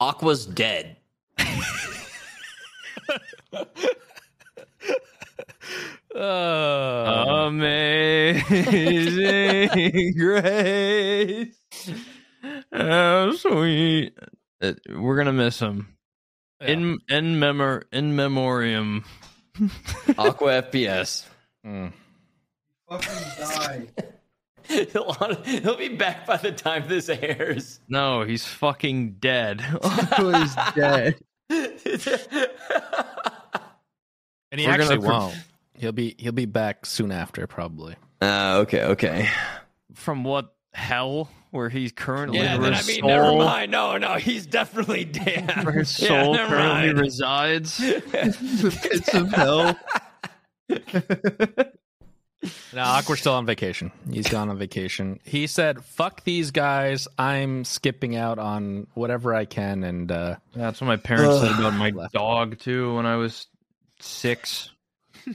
Aqua's dead. Uh, Amazing grace. Oh, sweet. Uh, We're gonna miss him. In in memor in memoriam. Aqua FPS. mm. he'll, he'll be back by the time this airs. No, he's fucking dead. oh, he's dead. And he We're gonna actually won't. He'll be he'll be back soon after, probably. Uh, okay, okay. From what hell where he's currently Yeah, then, I mean, soul, never mind. No, no, he's definitely dead. Where his soul never currently mind. resides. the pits of hell. No, Aqua's still on vacation. He's gone on vacation. He said, "Fuck these guys. I'm skipping out on whatever I can." And uh, That's what my parents said about my Left. dog too when I was six.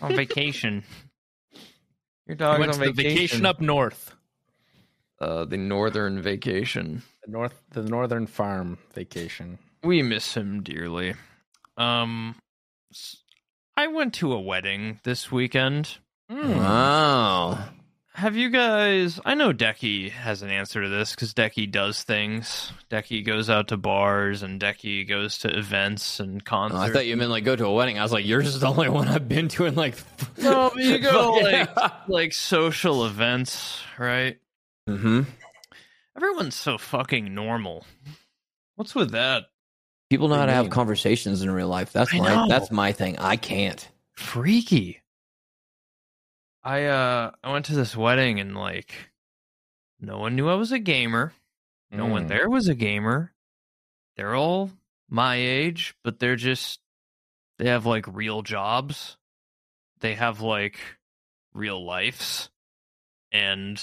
On vacation. Your he dog went on to the vacation. vacation up north, uh, the northern vacation. the north, the northern farm vacation. We miss him dearly. Um, s- I went to a wedding this weekend. Wow. Have you guys? I know Decky has an answer to this because Decky does things. Decky goes out to bars and Decky goes to events and Oh, concerts. I thought you meant like go to a wedding. I was like, yours is the only one I've been to in like. no, you go like like social events, right? hmm Everyone's so fucking normal. What's with that? People know how to have conversations in real life. That's I my know. that's my thing. I can't. Freaky. I uh I went to this wedding and like no one knew I was a gamer. No one Mm. there was a gamer. They're all my age, but they're just they have like real jobs. They have like real lives. And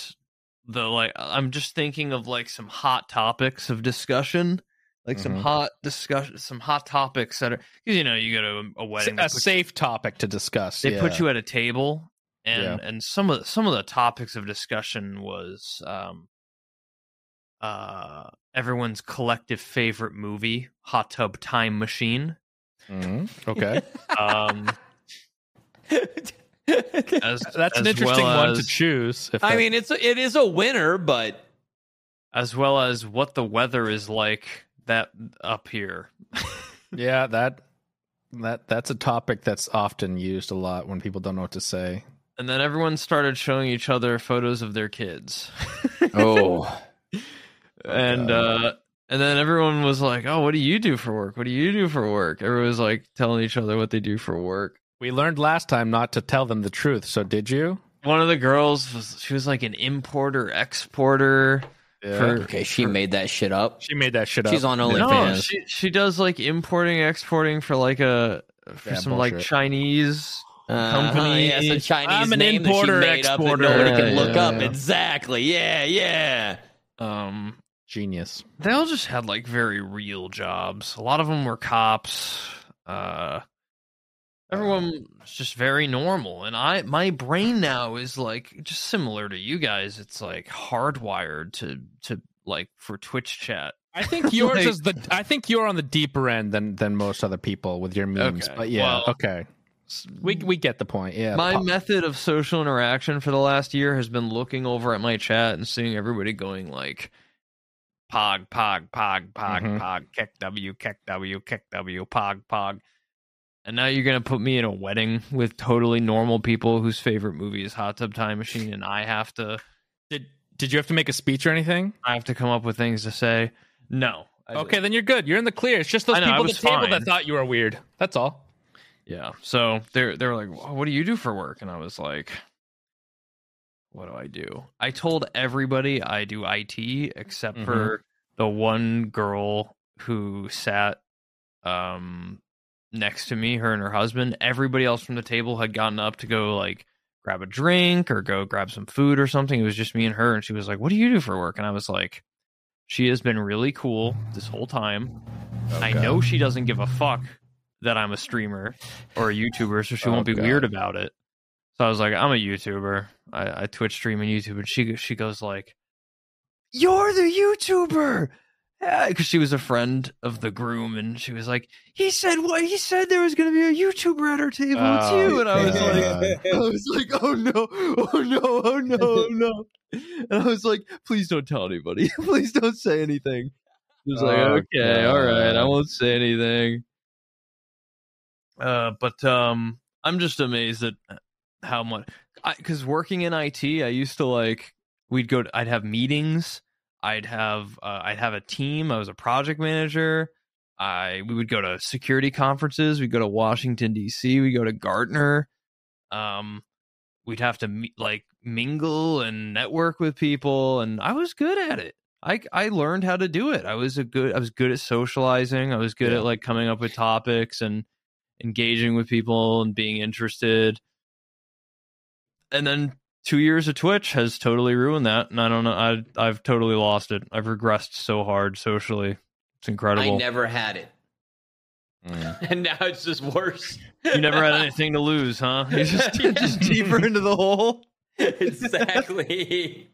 the like I'm just thinking of like some hot topics of discussion. Like some Mhm. hot discussion some hot topics that are because you know you go to a, wedding a put you- safe topic to discuss. they yeah. put you at a table and Yeah. and some of the, some of the topics of discussion was um uh everyone's collective favorite movie hot tub time machine Mhm. Okay, um as, that's an interesting well one to choose. If I that- mean, it's a, it is a winner, but as well as what the weather is like that up here yeah, that that that's a topic that's often used a lot when people don't know what to say. And then everyone started showing each other photos of their kids oh, and uh and then everyone was like oh what do you do for work what do you do for work everyone was like telling each other what they do for work We learned last time not to tell them the truth. So did you? one of the girls was she was like an importer exporter For- okay. She made that shit up. she made that shit up. She's on OnlyFans. no she she does like importing exporting for like a for Yeah, some like chinese company. yeah, it's a Chinese I'm an name importer, that she made up that exporter. nobody can Yeah, look yeah, up. yeah. Exactly. Yeah, yeah. um Genius. they all just had like very real jobs a lot of them were cops uh everyone was just very normal and i my brain now is like just similar to you guys it's like hardwired to to like for twitch chat I think yours Like- is the. I think you're on the deeper end than than most other people with your memes. Okay, But yeah, well- okay, we we get the point. Yeah, my pop- method of social interaction for the last year has been looking over at my chat and seeing everybody going like pog pog pog pog Mhm. pog KEKW kick w KEKW pog pog and now you're gonna put me in a wedding with totally normal people whose favorite movie is hot tub time machine and i have to did did you have to make a speech or anything? i have to come up with things to say no I Okay, then you're good. You're in the clear. It's just those know, people at the table fine. that thought you were weird. That's all. Yeah. So they're they're like, "Wha- "What do you do for work?" And I was like, "What do I do?" I told everybody I do IT except Mhm. for the one girl who sat um next to me, her and her husband. Everybody else from the table had gotten up to go like grab a drink or go grab some food or something. It was just me and her and she was like, "What do you do for work?" And I was like, "She has been really cool this whole time. I know she doesn't give a fuck that I'm a streamer or a YouTuber, so she Oh, won't be God. weird about it. So I was like, I'm a YouTuber. I, I Twitch stream and YouTube, and she she goes like, "You're the YouTuber. Eh, because she was a friend of the groom, and she was like, "He said what? He said there was going to be a YouTuber at our table. it's Oh, you." And I was like, I was like, "Oh no, oh no, oh no, oh no!" And I was like, "Please don't tell anybody. Please don't say anything." He was like, Oh, "Okay, all right, I won't say anything." Uh, but um, I'm just amazed at how much because working in IT, I used to like we'd go. To, I'd have meetings. I'd have uh, I'd have a team. I was a project manager. I we would go to security conferences. We'd go to Washington D.C. We go to Gartner. Um, we'd have to meet, like mingle and network with people, and I was good at it. I I learned how to do it. I was a good. I was good at socializing. I was good Yeah. at like coming up with topics and engaging with people and being interested. And then two years of Twitch has totally ruined that, and I don't know. I I've totally lost it. I've regressed so hard socially. It's incredible. I never had it, Mm. and now it's just worse. you never had anything to lose, huh? You just just deeper into the hole. exactly.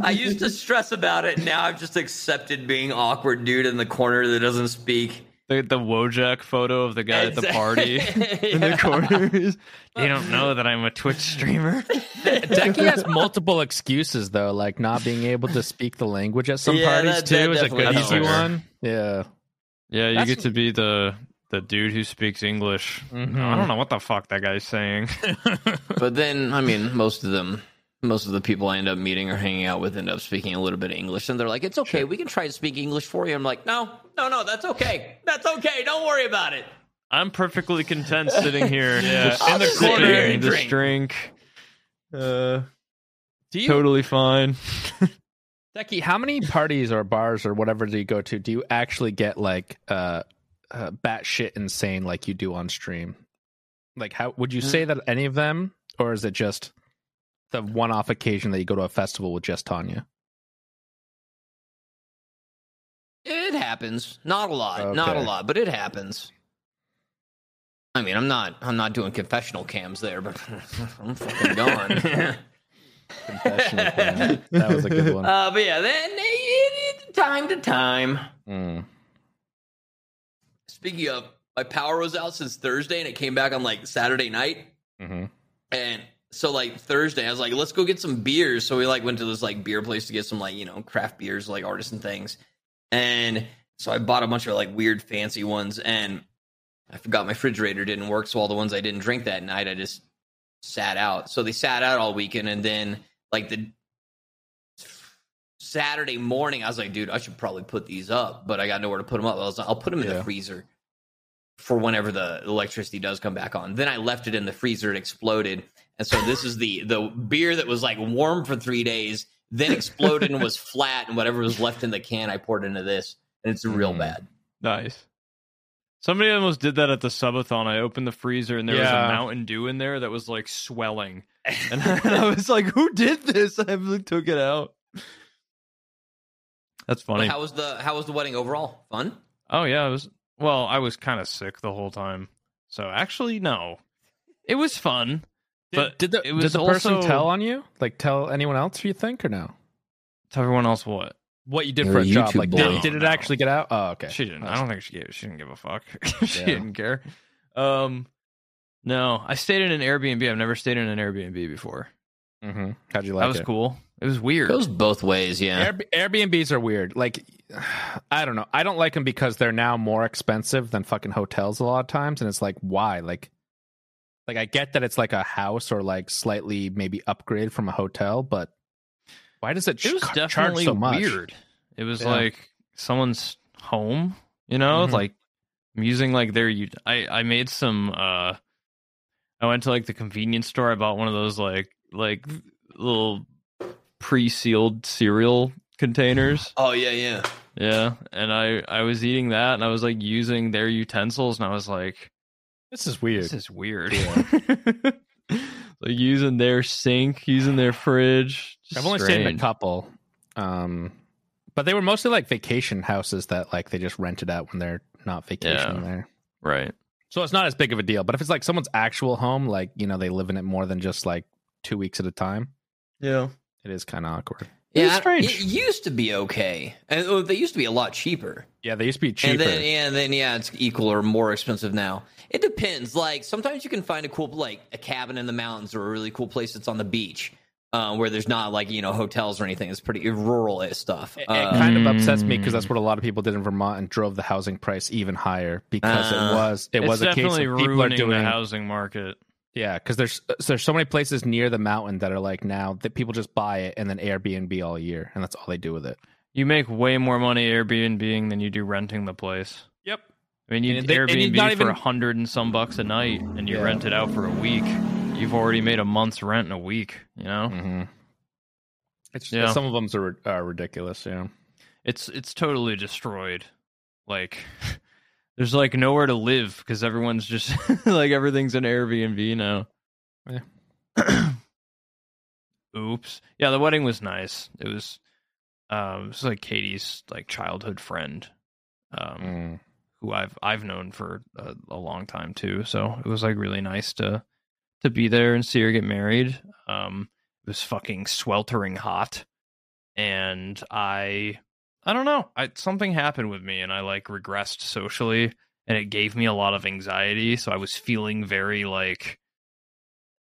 I used to stress about it. Now I've just accepted being awkward dude in the corner that doesn't speak. The the Wojak photo of the guy at the party in the Yeah. corner. they don't know that I'm a Twitch streamer. Decky has multiple excuses though, like not being able to speak the language at some Yeah, parties that- too that is a good helps. easy one. Yeah. Yeah, you That's- get to be the the dude who speaks English. Mhm. I don't know what the fuck that guy's saying. But then, I mean, most of them, most of the people I end up meeting or hanging out with end up speaking a little bit of English, and they're like, "It's okay, we can try to speak English for you." I'm like, "No, no, no, that's okay. That's okay. Don't worry about it." I'm perfectly content sitting here Yeah, just in the corner and this drink. drink. Uh, Do you totally fine. Decky, how many parties or bars or whatever do you go to? Do you actually get like uh, uh batshit insane like you do on stream? Like how would you say that any of them, or is it just the one off occasion that you go to a festival with just Tanya? It happens. Not a lot. Not a lot, but it happens. I mean, I'm not. I'm not doing confessional cams there, but I'm fucking gone. Confessional cam. That was a good one. Uh, but yeah, then time to time. Mm. Speaking of, my power was out since Thursday, and it came back on like Saturday night. hmm And so like Thursday, I was like, let's go get some beers. So we like went to this like beer place to get some like, you know, craft beers, like artisan things. And so I bought a bunch of like weird fancy ones and I forgot my refrigerator didn't work. So all the ones I didn't drink that night, I just sat out. So they sat out all weekend. And then like the Saturday morning, I was like, dude, I should probably put these up, but I got nowhere to put them up. I was like, I'll put them in Yeah. the freezer for whenever the electricity does come back on. Then I left it in the freezer. It exploded. And so this is the the beer that was like warm for three days, then exploded and was flat, and whatever was left in the can, I poured into this, and it's real Mm. bad. Nice. Somebody almost did that at the subathon. I opened the freezer and there was a Mountain Dew in there that was like swelling, and I was like, "Who did this?" I like, took it out. That's But funny. how was the how was the wedding overall? Fun? Oh yeah, it was. Well, I was kind of sick the whole time, so actually, no, it was fun. But did the it did the person also- tell on you? Like tell anyone else you think or no? Tell everyone else, what? What you did You're for a a job? Like boy. did, did it No, no. actually get out? Oh, okay. She didn't. I don't think she gave. She didn't give a fuck. she Yeah. didn't care. Um, no, I stayed in an Airbnb. I've never stayed in an Airbnb before. hmm How'd you like that was it? cool. It was weird. It Goes both ways, yeah. Air, Airbnbs are weird. Like, I don't know. I don't like them because they're now more expensive than fucking hotels a lot of times, and it's like, why? Like, like I get that it's like a house or like slightly maybe upgraded from a hotel, but why does it, it was ch- definitely charge so much? weird. It was Yeah. like someone's home, you know, Mhm. like I'm using like their. ut- I I made some. uh I went to like the convenience store. I bought one of those like like little pre-sealed cereal containers. Oh yeah, yeah. Yeah, and I I was eating that, and I was like using their utensils, and I was like, This is weird. this is weird. like using their sink, using their fridge. I've only stayed in a couple, um, but they were mostly like vacation houses that like they just rented out when they're not vacationing Yeah. there. Right. So it's not as big of a deal. But if it's like someone's actual home, like you know they live in it more than just like two weeks at a time, Yeah. it is kind of awkward. It was Yeah, strange. it used to be okay, and they used to be a lot cheaper. Yeah, they used to be cheaper. And then, yeah, and then yeah, it's equal or more expensive now. It depends. Like sometimes you can find a cool, like a cabin in the mountains or a really cool place that's on the beach, uh, where there's not like you know hotels or anything. It's pretty rural stuff. It, it Uh, kind of upsets me because that's what a lot of people did in Vermont and drove the housing price even higher because Uh, it was it it's was a case of people are ruining doing the housing market. Yeah because there's there's so many places near the mountain that are like now that people just buy it and then Airbnb all year and that's all they do with it. You make way more money Airbnb than you do renting the place. Yep. I mean, you And they- Airbnb you're not for even- a hundred and some bucks a night, and you Yeah. rent it out for a week. You've already made a month's rent in a week. You know, Mm-hmm. It's Yeah. some of them are, are ridiculous. Yeah. it's it's totally destroyed. Like, there's like nowhere to live because everyone's just like everything's an Airbnb now. Yeah. Oops. Yeah, the wedding was nice. It was, um, it was like Katie's like childhood friend, um, Mm. who I've I've known for a, a long time too. So it was like really nice to to be there and see her get married. Um, it was fucking sweltering hot, and I I don't know. I something happened with me, and I like regressed socially, and it gave me a lot of anxiety. So I was feeling very like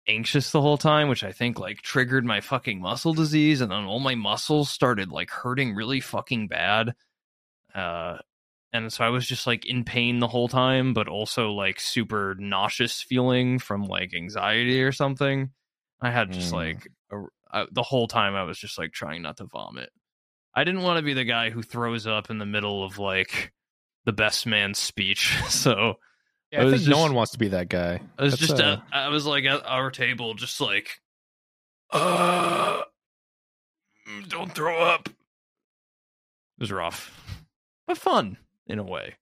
anxious the whole time, which I think like triggered my fucking muscle disease, and then all my muscles started like hurting really fucking bad. Uh, and so I was just like in pain the whole time, but also like super nauseous feeling from like anxiety or something. I had just Mm. like a, I, the whole time I was just like trying not to vomit. I didn't want to be the guy who throws up in the middle of like the best man's speech. So Yeah, I I, was think no one wants to be that guy. I was That's, just uh, at, I was like at our table, just like, uh, don't throw up. It was rough, but fun in a way.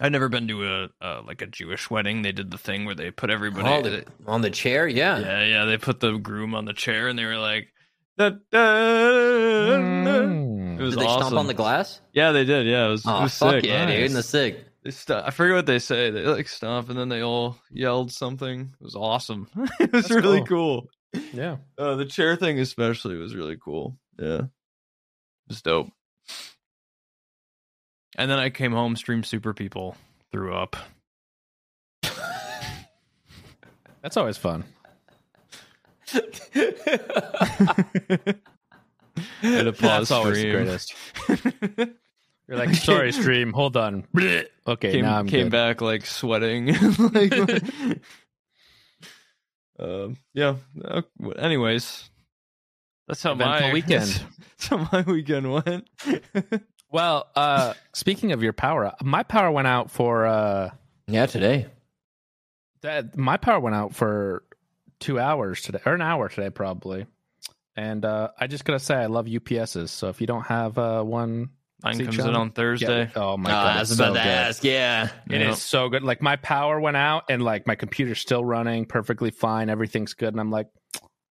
I'd never been to a uh, like a Jewish wedding. They did the thing where they put everybody. oh, the- on the chair, yeah. yeah, yeah. They put the groom on the chair, and they were like, da, da, mm. It was Did they awesome. stomp on the glass? Yeah, they did. Yeah, it was. it Oh, was fuck sick. yeah, dude! Nice. In the sick. They st- I forget what they say. They like stomp, and then they all yelled something. It was awesome. it was That's really cool. yeah. Uh, the chair thing, especially, was really cool. Yeah, it was dope. And then I came home, streamed Super People, threw up. That's always fun. Had a pause That's always the stream. greatest. You're like, sorry, stream. Hold on. Okay, came now I'm came good. back like sweating. like, um, yeah. uh, anyways, that's how Eventful my weekend. That's, that's how my weekend went. Well, uh, speaking of your power, my power went out for uh, yeah, today. that. My power went out for two hours today, or an hour today, probably. And uh, I just gotta say, I love UPSs. So if you don't have uh, one, Mine See, comes John? in on Thursday. get- oh my Oh, god, I was it's about so to good. ask. Yeah. It Yeah. is so good. Like my power went out and like my computer's still running perfectly fine. Everything's good. And I'm like,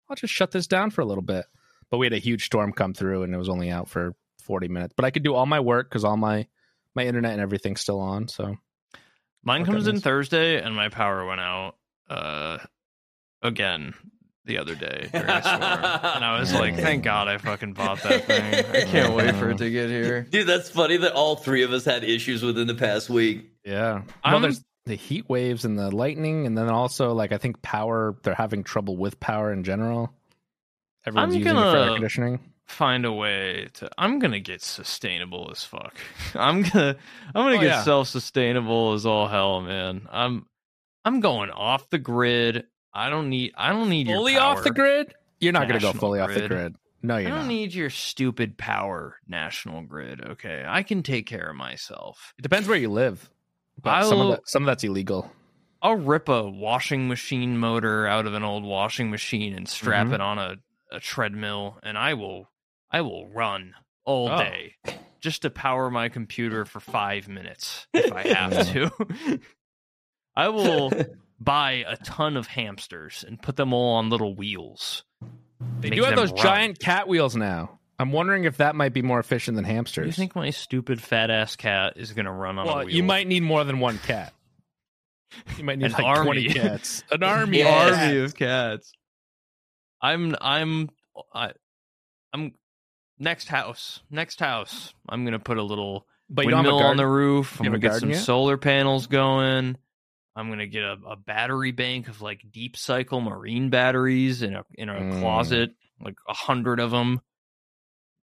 I'll just shut this down for a little bit. But we had a huge storm come through and it was only out for 40 minutes. But I could do all my work because all my my internet and everything's still on. So Mine Oh, comes in. Thursday, and my power went out uh, again the other day during a storm. and I was like, thank God I fucking bought that thing. I can't wait for um, it to get here. Dude, that's funny that all three of us had issues within the past week. yeah. I'm- well, there's the heat waves and the lightning, and then also like I think power. They're having trouble with power in general. Everyone's I'm using it for gonna- air conditioning. Find a way to. I'm gonna get sustainable as fuck. I'm gonna. I'm gonna Oh, get yeah. self-sustainable as all hell, man. I'm. I'm going off the grid. I don't need. I don't need Fully your off the grid? You're not going to go fully off the grid. grid. No, you're don't not. need your stupid power national grid. Okay, I can take care of myself. It depends where you live. But some of, that, some of that's illegal. I'll rip a washing machine motor out of an old washing machine and strap Mhm. it on a, a treadmill, and I will I will run all Oh. day just to power my computer for five minutes if I have to. I will buy a ton of hamsters and put them all on little wheels. They do have those run. giant cat wheels now. I'm wondering if that might be more efficient than hamsters. you think my stupid fat ass cat is gonna run on a well, wheel? you might need more than one cat. You might need An like army. 20 cats. An army. Yeah. of army cats. of cats. I'm I'm I I'm next house. Next house. I'm gonna put a little But you don't have a windmill on the roof. I'm gonna get some yet? solar panels going. I'm gonna get a, a battery bank of like deep cycle marine batteries in a in a Mm. closet, like a hundred of them.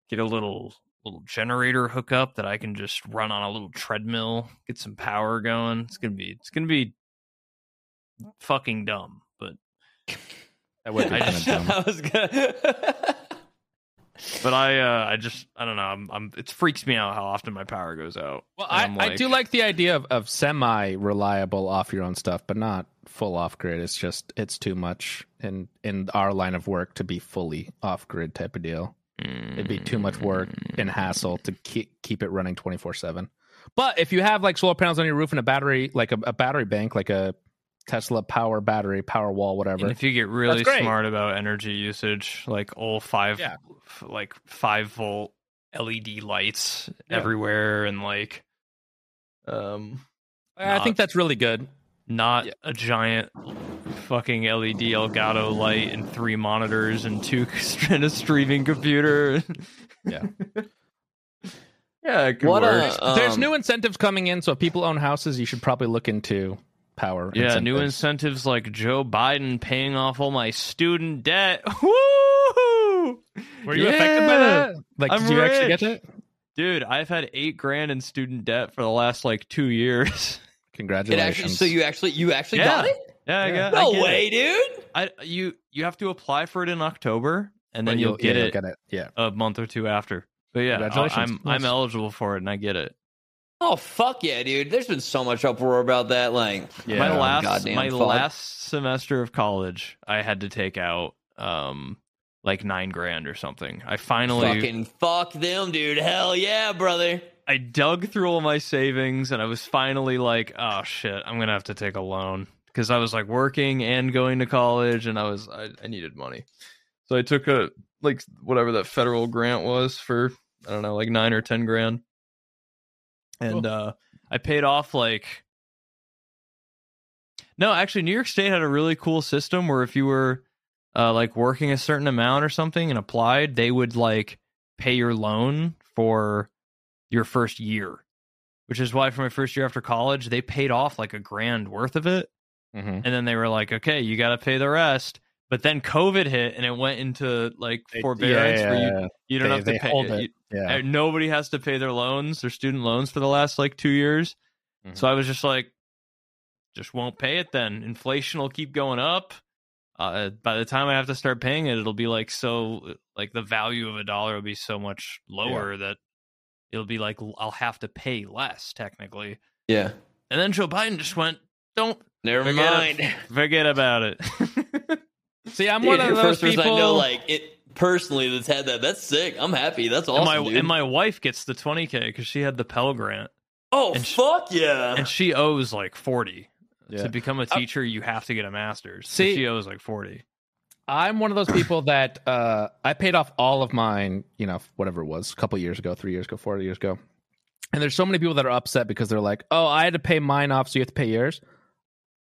Get a little little generator hookup that I can just run on a little treadmill. Get some power going. It's gonna be it's gonna be fucking dumb, but That would be I kind of just- dumb. I was gonna. But I uh I just I don't know. I'm, I'm it freaks me out how often my power goes out. Well, I, I'm I do like the idea of, of semi reliable off your own stuff, but not full off grid. It's just it's too much in in our line of work to be fully off grid type of deal. It'd be too much work and hassle to keep keep it running twenty four seven. But if you have like solar panels on your roof and a battery, like a, a battery bank, like a Tesla power battery, power wall, whatever. And if you get really smart about energy usage, like all five, Yeah. f- like five volt LED lights Yeah. everywhere, and like, um, I think that's really good. not Yeah. a giant fucking LED Elgato light and three monitors and two and a streaming computer. Yeah. yeah, it could What work. a- There's Um, new incentives coming in, so if people own houses, you should probably look into power. yeah, new incentives. incentives like Joe Biden paying off all my student debt. Woo! Were you affected by that? Like, I'm did you actually get rich. it? Dude, I've had eight grand in student debt for the last like two years. It Congratulations. actually. So you actually you actually Yeah. got it? yeah, I got. No get way, It. dude. I you you have to apply for it in October, and then you'll, get yeah, it You'll get it. Yeah. a month or two after. But yeah, Congratulations. I'm Nice. I'm eligible for it, and I get it. Oh fuck yeah, dude! There's been so much uproar about that. Like, Yeah. my last goddamn my fuck. last semester of college, I had to take out um like nine grand or something. I finally fucking fuck them, dude. Hell yeah, brother. I dug through all my savings and I was finally like, oh shit, I'm gonna have to take a loan because I was like working and going to college and I was I, I needed money, so I took a like whatever that federal grant was for I don't know like nine or ten grand, and Cool. uh I paid off like. No, actually, New York State had a really cool system where if you were uh, like working a certain amount or something and applied, they would like pay your loan for your first year, which is why for my first year after college, they paid off like a grand worth of it. Mm-hmm. And then they were like, okay, you got to pay the rest. But then COVID hit and it went into like forbearance where you, you don't They- have to pay. you-. Yeah. nobody has to pay their loans, their student loans for the last like two years. Mhm. So I was just like, just won't pay it then. Inflation will keep going up. Uh, by the time I have to start paying it, it'll be like so, like the value of a dollar will be so much lower that it'll be like I'll have to pay less technically. Yeah. And then Joe Biden just went, don't Never Forget mind. forget about it. See, I'm Dude, one of those first people. I know, like it personally, that's had that. That's sick. I'm happy. That's awesome, and my dude. and my wife gets the 20k because she had the Pell Grant, oh and sh- fuck yeah! and she owes like 40. Yeah. To become a teacher, you have to get a master's. So See- she owes like 40. I'm one of those people that uh, I paid off all of mine, you know, whatever it was, a couple years ago, three years ago, four years ago. And there's so many people that are upset because they're like, "Oh, I had to pay mine off, so you have to pay yours."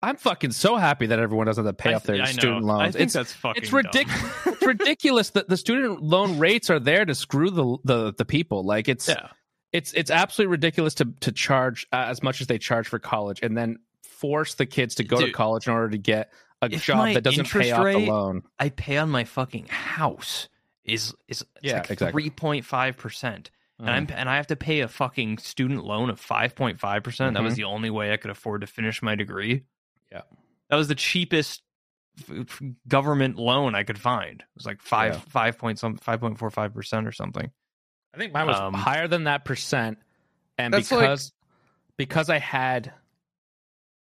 I'm fucking so happy that everyone doesn't have to pay I off their th- I student know. loans. I think it's that's fucking it's dumb. ridiculous. it's ridiculous that the student loan rates are there to screw the the, the people. Like it's yeah. it's it's absolutely ridiculous to to charge uh, as much as they charge for college and then force the kids to go to college in order to get a job that doesn't pay off rate- the loan. I pay on my fucking house is is Yeah, like exactly. three point five percent, and. I'm and I have to pay a fucking student loan of five point five percent. That was Mhm. the only way I could afford to finish my degree. Yeah. that was the cheapest f- f- government loan I could find. It was like five Yeah. five point some five point four five percent or something. I think mine was Um, higher than that percent, and That's like- because because I had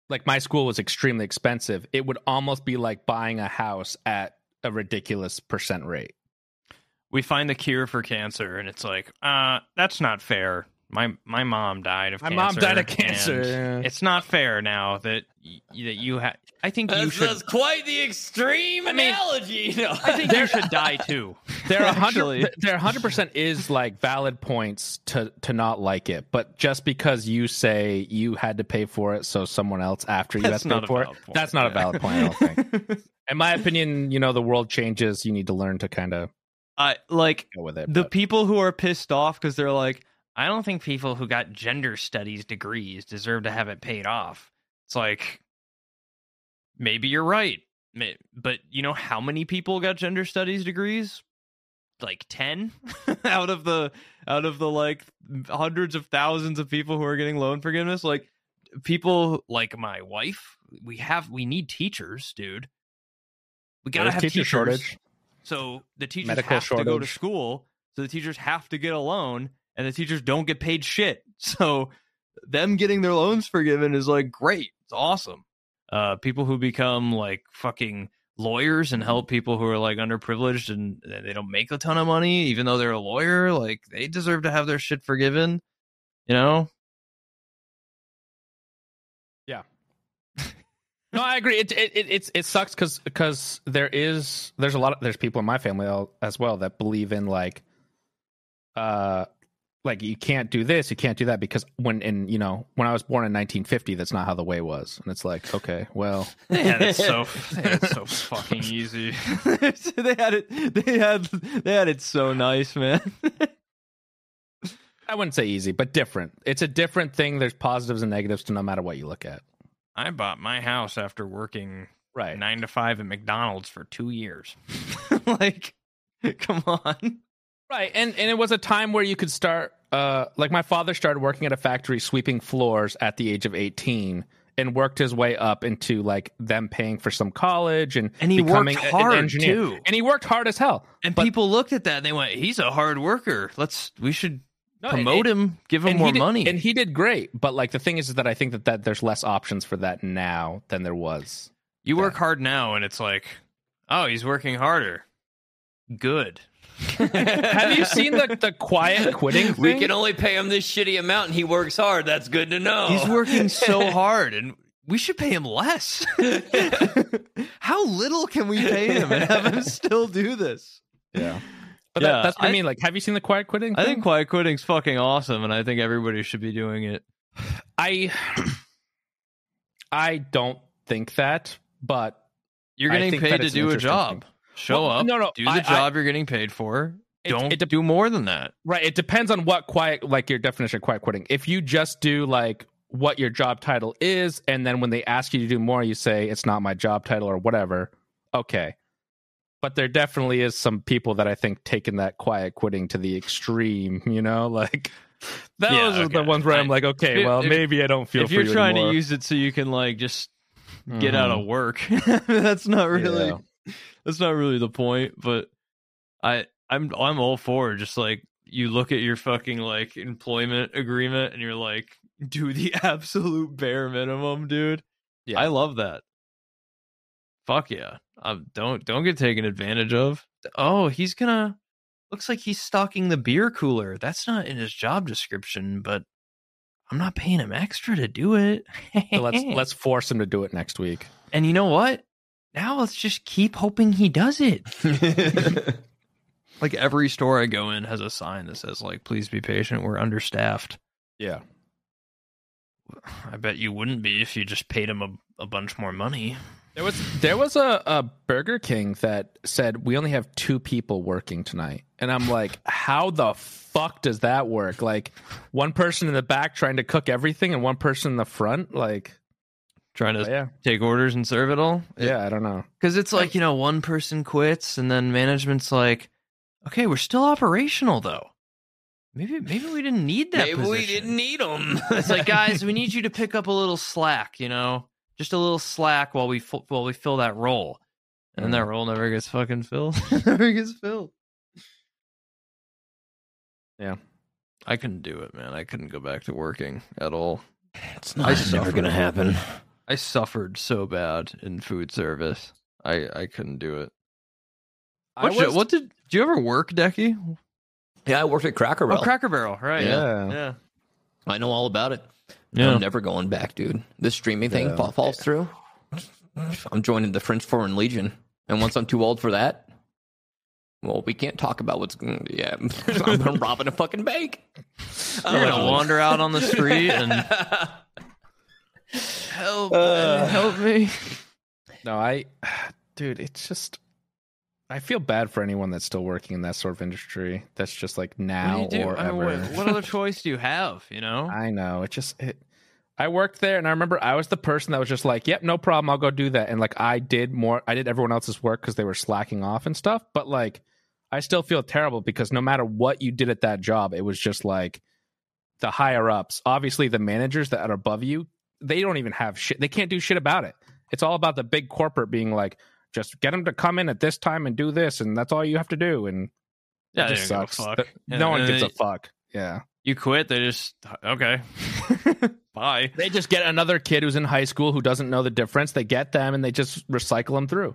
like my school was extremely expensive, it would almost be like buying a house at a ridiculous percent rate. We find the cure for cancer, and it's like, uh, that's not fair. My my mom died of cancer. My cancer. mom died of cancer. yeah. It's not fair now that y- that you have. I think you that's, should. that's quite the extreme I mean, analogy. No, I think you should die too. There are Actually. hundred there hundred percent is like valid points to to not like it, but just because you say you had to pay for it, so someone else after you That's has to not pay a for it, valid point. that's not a valid point. I don't think. In my opinion, you know, the world changes. You need to learn to kind of I like Go with it. the but- people who are pissed off because they're like, I don't think people who got gender studies degrees deserve to have it paid off. It's like, maybe you're right, but you know how many people got gender studies degrees? Like ten out of the out of the like hundreds of thousands of people who are getting loan forgiveness. Like people like my wife, we have we need teachers, dude. We gotta There's have teacher teachers. shortage. So the teachers Medical have to go to school. So the teachers have to get a loan, and the teachers don't get paid shit. So them getting their loans forgiven is like great. It's awesome. Uh, people who become like fucking lawyers and help people who are like underprivileged and they don't make a ton of money, even though they're a lawyer, like they deserve to have their shit forgiven. You know? Yeah. no, I agree. It it it it's, it sucks because because there is there's a lot of there's people in my family as well that believe in like, uh, like you can't do this, you can't do that because when in you know when I was born in 1950, that's not how the way was, and it's like okay, well, They had it so they so fucking easy. they had it they had they had it so nice, man. I wouldn't say easy, but different. It's a different thing. There's positives and negatives to no matter what you look at. I bought my house after working Right. nine to five at McDonald's for two years. like, come on. Right, and and it was a time where you could start. Uh, like my father started working at a factory sweeping floors at the age of eighteen, and worked his way up into like them paying for some college and And he becoming worked a- an hard, engineer. too. And he worked hard as hell. And But- people looked at that and they went, "He's a hard worker. Let's we should No, promote and- him, give him more did, money." and he did great. But like the thing is, is that I think that, that there's less options for that now than there was. you work hard now, and it's like, oh, he's working harder. Good. Have you seen the the quiet quitting? We can only pay him this shitty amount, and he works hard. That's good to know. He's working so hard, and we should pay him less. How little can we pay him and have him still do this? Yeah. But Yeah, that, that's what I, I- mean. Like, have you seen the quiet quitting? I think quiet quitting's fucking awesome, and I think everybody should be doing it. I I don't think that, but You're getting paid to do a interesting job. Show Well, up. no, no, Do the I- I- job you're getting paid for. It- Don't it dep- do more than that. right, it depends on what quiet like your definition of quiet quitting. If you just do like what your job title is and then when they ask you to do more you say it's not my job title or whatever, okay. But there definitely is some people that I think taking that quiet quitting to the extreme, you know, like those Yeah, are the ones where I'm like, okay, if- well, if- maybe I don't feel if for you're you trying anymore. to use it so you can like just get out Mhm. of work, that's not really Yeah. that's not really the point. But I I'm I'm all for it. just like you look at your fucking like employment agreement and you're like, do the absolute bare minimum, dude. Yeah. I love that. Fuck yeah. Um, don't don't get taken advantage of. Oh, he's gonna looks like he's stocking the beer cooler. That's not in his job description, but I'm not paying him extra to do it. So let's let's force him to do it next week. and you know what? Now let's just keep hoping he does it. Like every store I go in has a sign that says like please be patient, we're understaffed. Yeah. I bet you wouldn't be if you just paid him a, a bunch more money. There was there was a, a Burger King that said we only have two people working tonight, and I'm like, how the fuck does that work? Like, one person in the back trying to cook everything, and one person in the front. Like, Trying to yeah, take orders and serve it all. yeah, I don't know. Because it's like, you know, one person quits and then management's like, okay, we're still operational though. Maybe maybe we didn't need that. Maybe we didn't need them. It's like, guys, we need you to pick up a little slack, you know, just a little slack while we fu- while we fill that role, and then that Mm. role never gets fucking filled. never gets filled. Yeah. I couldn't do it, man. I couldn't go back to working at all. It's not suffer. never gonna happen. I suffered so bad in food service. I I couldn't do it. What, was- what did do you ever work, Decky? Yeah, I worked at Cracker oh, Barrel. Oh, Cracker Barrel, right? Yeah. yeah. I know all about it. Yeah. I'm never going back, dude. This streaming thing Yeah. falls through. I'm joining the French Foreign Legion, and once I'm too old for that, well, we can't talk about what's. Yeah, I'm robbing a fucking bank. I'm gonna wander out on the street and help, Uh. help me. No, I, dude, it's just, I feel bad for anyone that's still working in that sort of industry. That's just like now do do? or I mean, ever. what, what other choice do you have? You know, I know. It just it I worked there and I remember I was the person that was just like, "Yep, no problem. I'll go do that." And like I did more I did everyone else's work cuz they were slacking off and stuff, but like I still feel terrible because no matter what you did at that job, it was just like the higher ups, obviously the managers that are above you, they don't even have shit. They can't do shit about it. It's all about the big corporate being like, just get them to come in at this time and do this, and that's all you have to do. And yeah, it just don't give a sucks. fuck. Th- And- no one gives a uh, fuck. Yeah. You quit. They just okay. Bye. They just get another kid who's in high school who doesn't know the difference. They get them and they just recycle them through.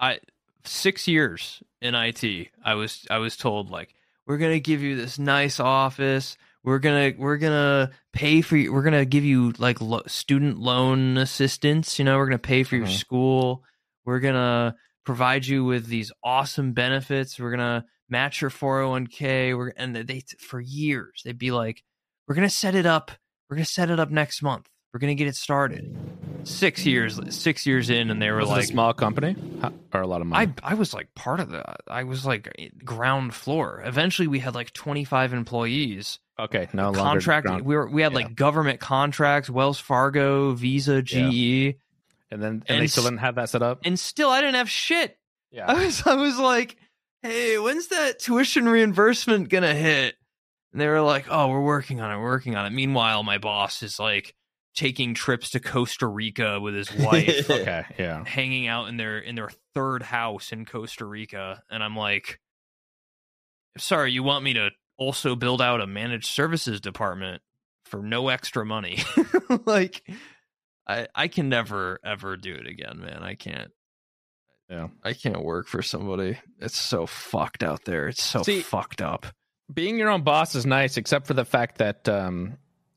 I six years in IT. I was I was told like we're gonna give you this nice office. We're gonna we're gonna pay for you. We're gonna give you like lo- student loan assistance. You know, we're gonna pay for your Mhm. school. We're gonna provide you with these awesome benefits. We're gonna match your four hundred one k. We're and they for years they'd be like, we're gonna set it up. We're gonna set it up next month. We're gonna get it started. Six years, six years in, and they were Was it like, a small company or a lot of money? I I was like part of the. I was like ground floor. Eventually, we had like twenty five employees. okay, no longer Contract. ground- We were we had yeah. like government contracts, Wells Fargo, Visa, GE, and then and, and they still didn't have that set up. and still I didn't have shit. Yeah, I was I was like, hey, when's that tuition reimbursement gonna hit? And they were like, oh, we're working on it, we're working on it. Meanwhile, my boss is like taking trips to Costa Rica with his wife. okay, yeah. hanging out in their in their third house in Costa Rica. And I'm like sorry you want me to also build out a managed services department for no extra money? Like I I can never ever do it again man. I can't. Yeah. I can't work for somebody. It's so fucked out there. It's so See- fucked up. Being your own boss is nice, except for the fact that um,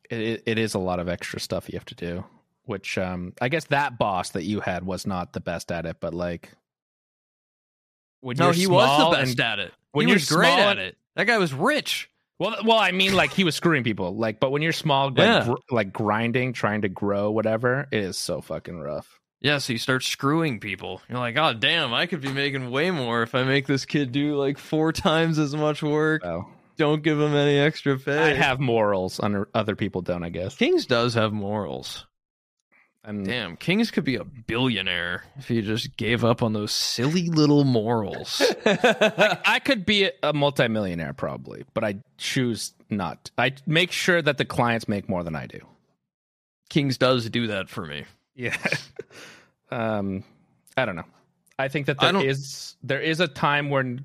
it it is a lot of extra stuff you have to do. Which um, I guess that boss that you had was not the best at it, but like when no you're he was the best and- at it when he you're was great small at it that guy was rich Well, well, I mean, like he was screwing people. Like, but when you're small, like, Yeah. gr- like grinding, trying to grow, whatever, it is so fucking rough. Yeah, so you start screwing people. You're like, oh damn, I could be making way more if I make this kid do like four times as much work. Don't give him any extra pay. I have morals, under other people don't, I guess. Kings does have morals. And Damn, Kings could be a billionaire if he just gave up on those silly little morals. I could be a- multimillionaire probably, but I choose not. I make sure that the clients make more than I do. Kings does do that for me. Yeah. um, I don't know. I think that I there is there is a time when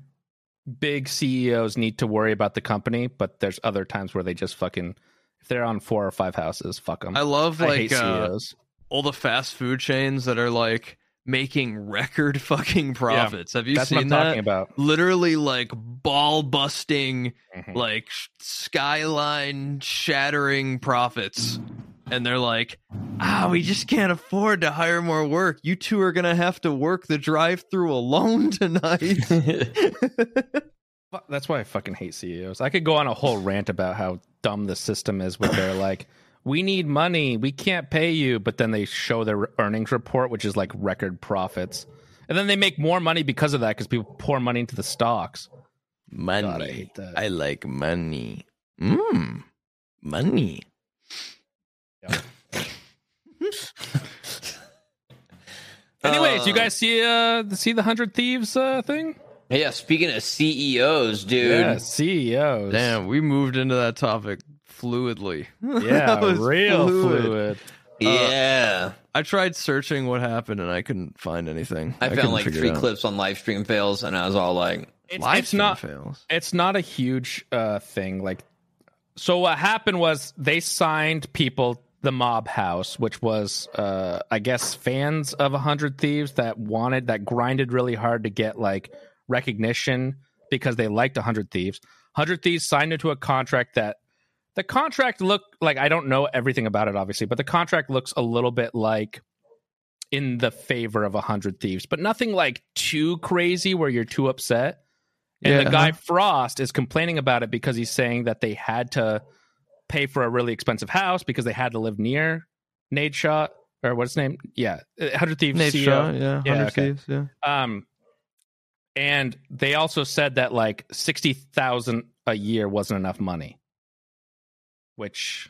big CEOs need to worry about the company, but there's other times where they just fucking if they're on four or five houses, fuck them. I love I like uh, CEOs. all the fast food chains that are like making record fucking profits. Have you That's what seen I'm that? talking about. Literally like ball busting Mhm. like skyline shattering profits and they're like ah we just can't afford to hire more work you two are gonna have to work the drive through alone tonight That's why I fucking hate CEOs. I could go on a whole rant about how dumb the system is where they're like, we need money, we can't pay you, but then they show their earnings report, which is like record profits. And then they make more money because of that because people pour money into the stocks. money God, I hate that. I like money mm money Anyways, you Uh, guys see uh see the hundred thieves uh thing? yeah, speaking of CEOs, dude. Yeah, CEOs. damn we moved into that topic fluidly Yeah, That was real fluid. Yeah. i tried searching what happened and i couldn't find anything I, found like three clips on live stream fails, and I was all like, It's, Live it's stream not fails it's not a huge uh thing like so what happened was they signed people the mob house which was uh i guess fans of a hundred thieves that wanted that grinded really hard to get like recognition because they liked a hundred thieves hundred thieves signed into a contract that the contract looked like i don't know everything about it obviously but the contract looks a little bit like in the favor of a hundred thieves but nothing like too crazy where you're too upset and Yeah, the guy. Frost is complaining about it because he's saying that they had to pay for a really expensive house because they had to live near Nadeshot or what's his name? Yeah, uh, Hundred Thieves Nate CEO. Shaw, yeah, Yeah, 100 okay. Thieves, yeah. Um, and they also said that like sixty thousand a year wasn't enough money, which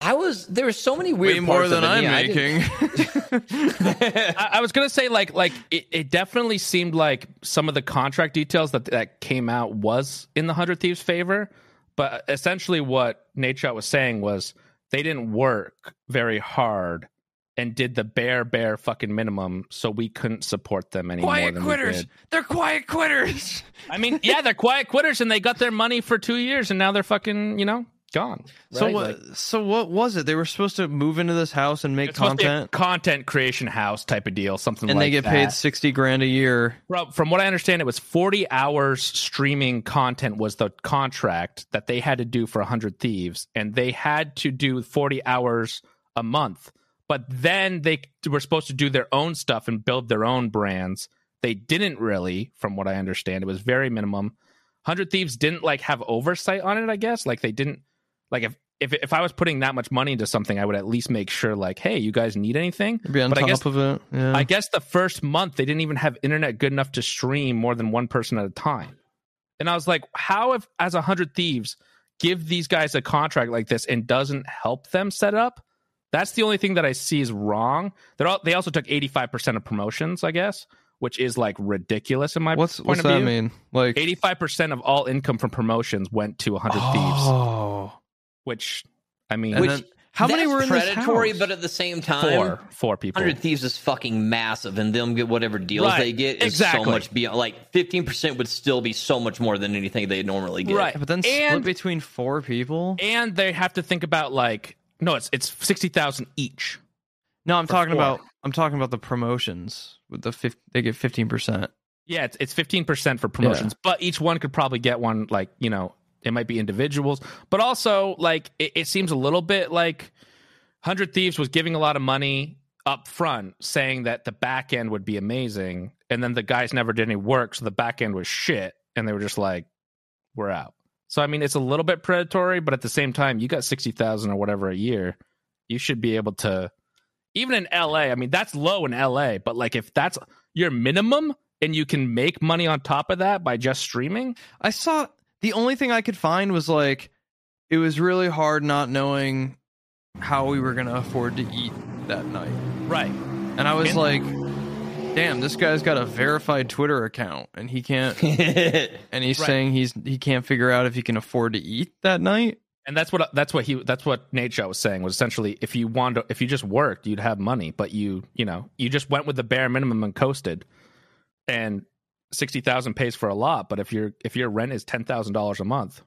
I was there were so many Way weird more than of it. I'm Yeah, I making. I, I was gonna say like like it, it definitely seemed like some of the contract details that that came out was in the Hundred Thieves' favor, but essentially what Nadeshot was saying was they didn't work very hard and did the bare bare fucking minimum, so we couldn't support them anymore. quiet than we quitters. did. They're quiet quitters. I mean, yeah, they're quiet quitters, and they got their money for two years, and now they're fucking you know gone. So what? Like, so what was it? They were supposed to move into this house and make it's to be a content, content creation house type of deal, something like that. and like they get that. paid sixty grand a year. From, from what I understand, it was 40 hours streaming content was the contract that they had to do for 100 Thieves, and they had to do 40 hours a month. But then they were supposed to do their own stuff and build their own brands. They didn't really, from what I understand. It was very minimum. 100 Thieves didn't like have oversight on it, I guess. Like they didn't like if if if I was putting that much money into something, I would at least make sure like, hey, you guys need anything? Be on But I guess- of it. Yeah. I guess the first month they didn't even have internet good enough to stream more than one person at a time. And I was like, how if as a hundred thieves give these guys a contract like this and doesn't help them set up? That's the only thing that I see is wrong. They're all, they also took eighty five percent of promotions, I guess, which is like ridiculous in my what's point what's of that view. mean? Like Eighty five percent of all income from promotions went to hundred thieves, Oh. Which I mean, Which- then, how many were in predatory, this house? but at the same time, four four people. Hundred Thieves is fucking massive, and them get whatever deals Right, they get is exactly. so much beyond. Like fifteen percent would still be so much more than anything they normally get. Right. but then split And- between four people. and they have to think about like no, it's it's sixty thousand each. No, I'm talking four. about I'm talking about the promotions with the fif- they get fifteen percent. Yeah, it's it's fifteen percent for promotions, but each one could probably get one. Like you know, it might be individuals, but also like it, it seems a little bit like Hundred Thieves was giving a lot of money up front, saying that the back end would be amazing, and then the guys never did any work, so the back end was shit, and they were just like, "We're out." So I mean, it's a little bit predatory, but at the same time, you got sixty thousand or whatever a year, you should be able to. Even in LA, I mean, that's low in LA, but like if that's your minimum and you can make money on top of that by just streaming, I saw the only thing I could find was like it was really hard not knowing how we were gonna afford to eat that night. right? And I was And- like, damn, this guy's got a verified Twitter account and he can't and he's Right. saying he's he can't figure out if he can afford to eat that night. And that's what that's what he that's what Nadeshot was saying was essentially if you wanted to, if you just worked you'd have money, but you you know you just went with the bare minimum and coasted, and sixty thousand pays for a lot. But if your if your rent is ten thousand dollars a month,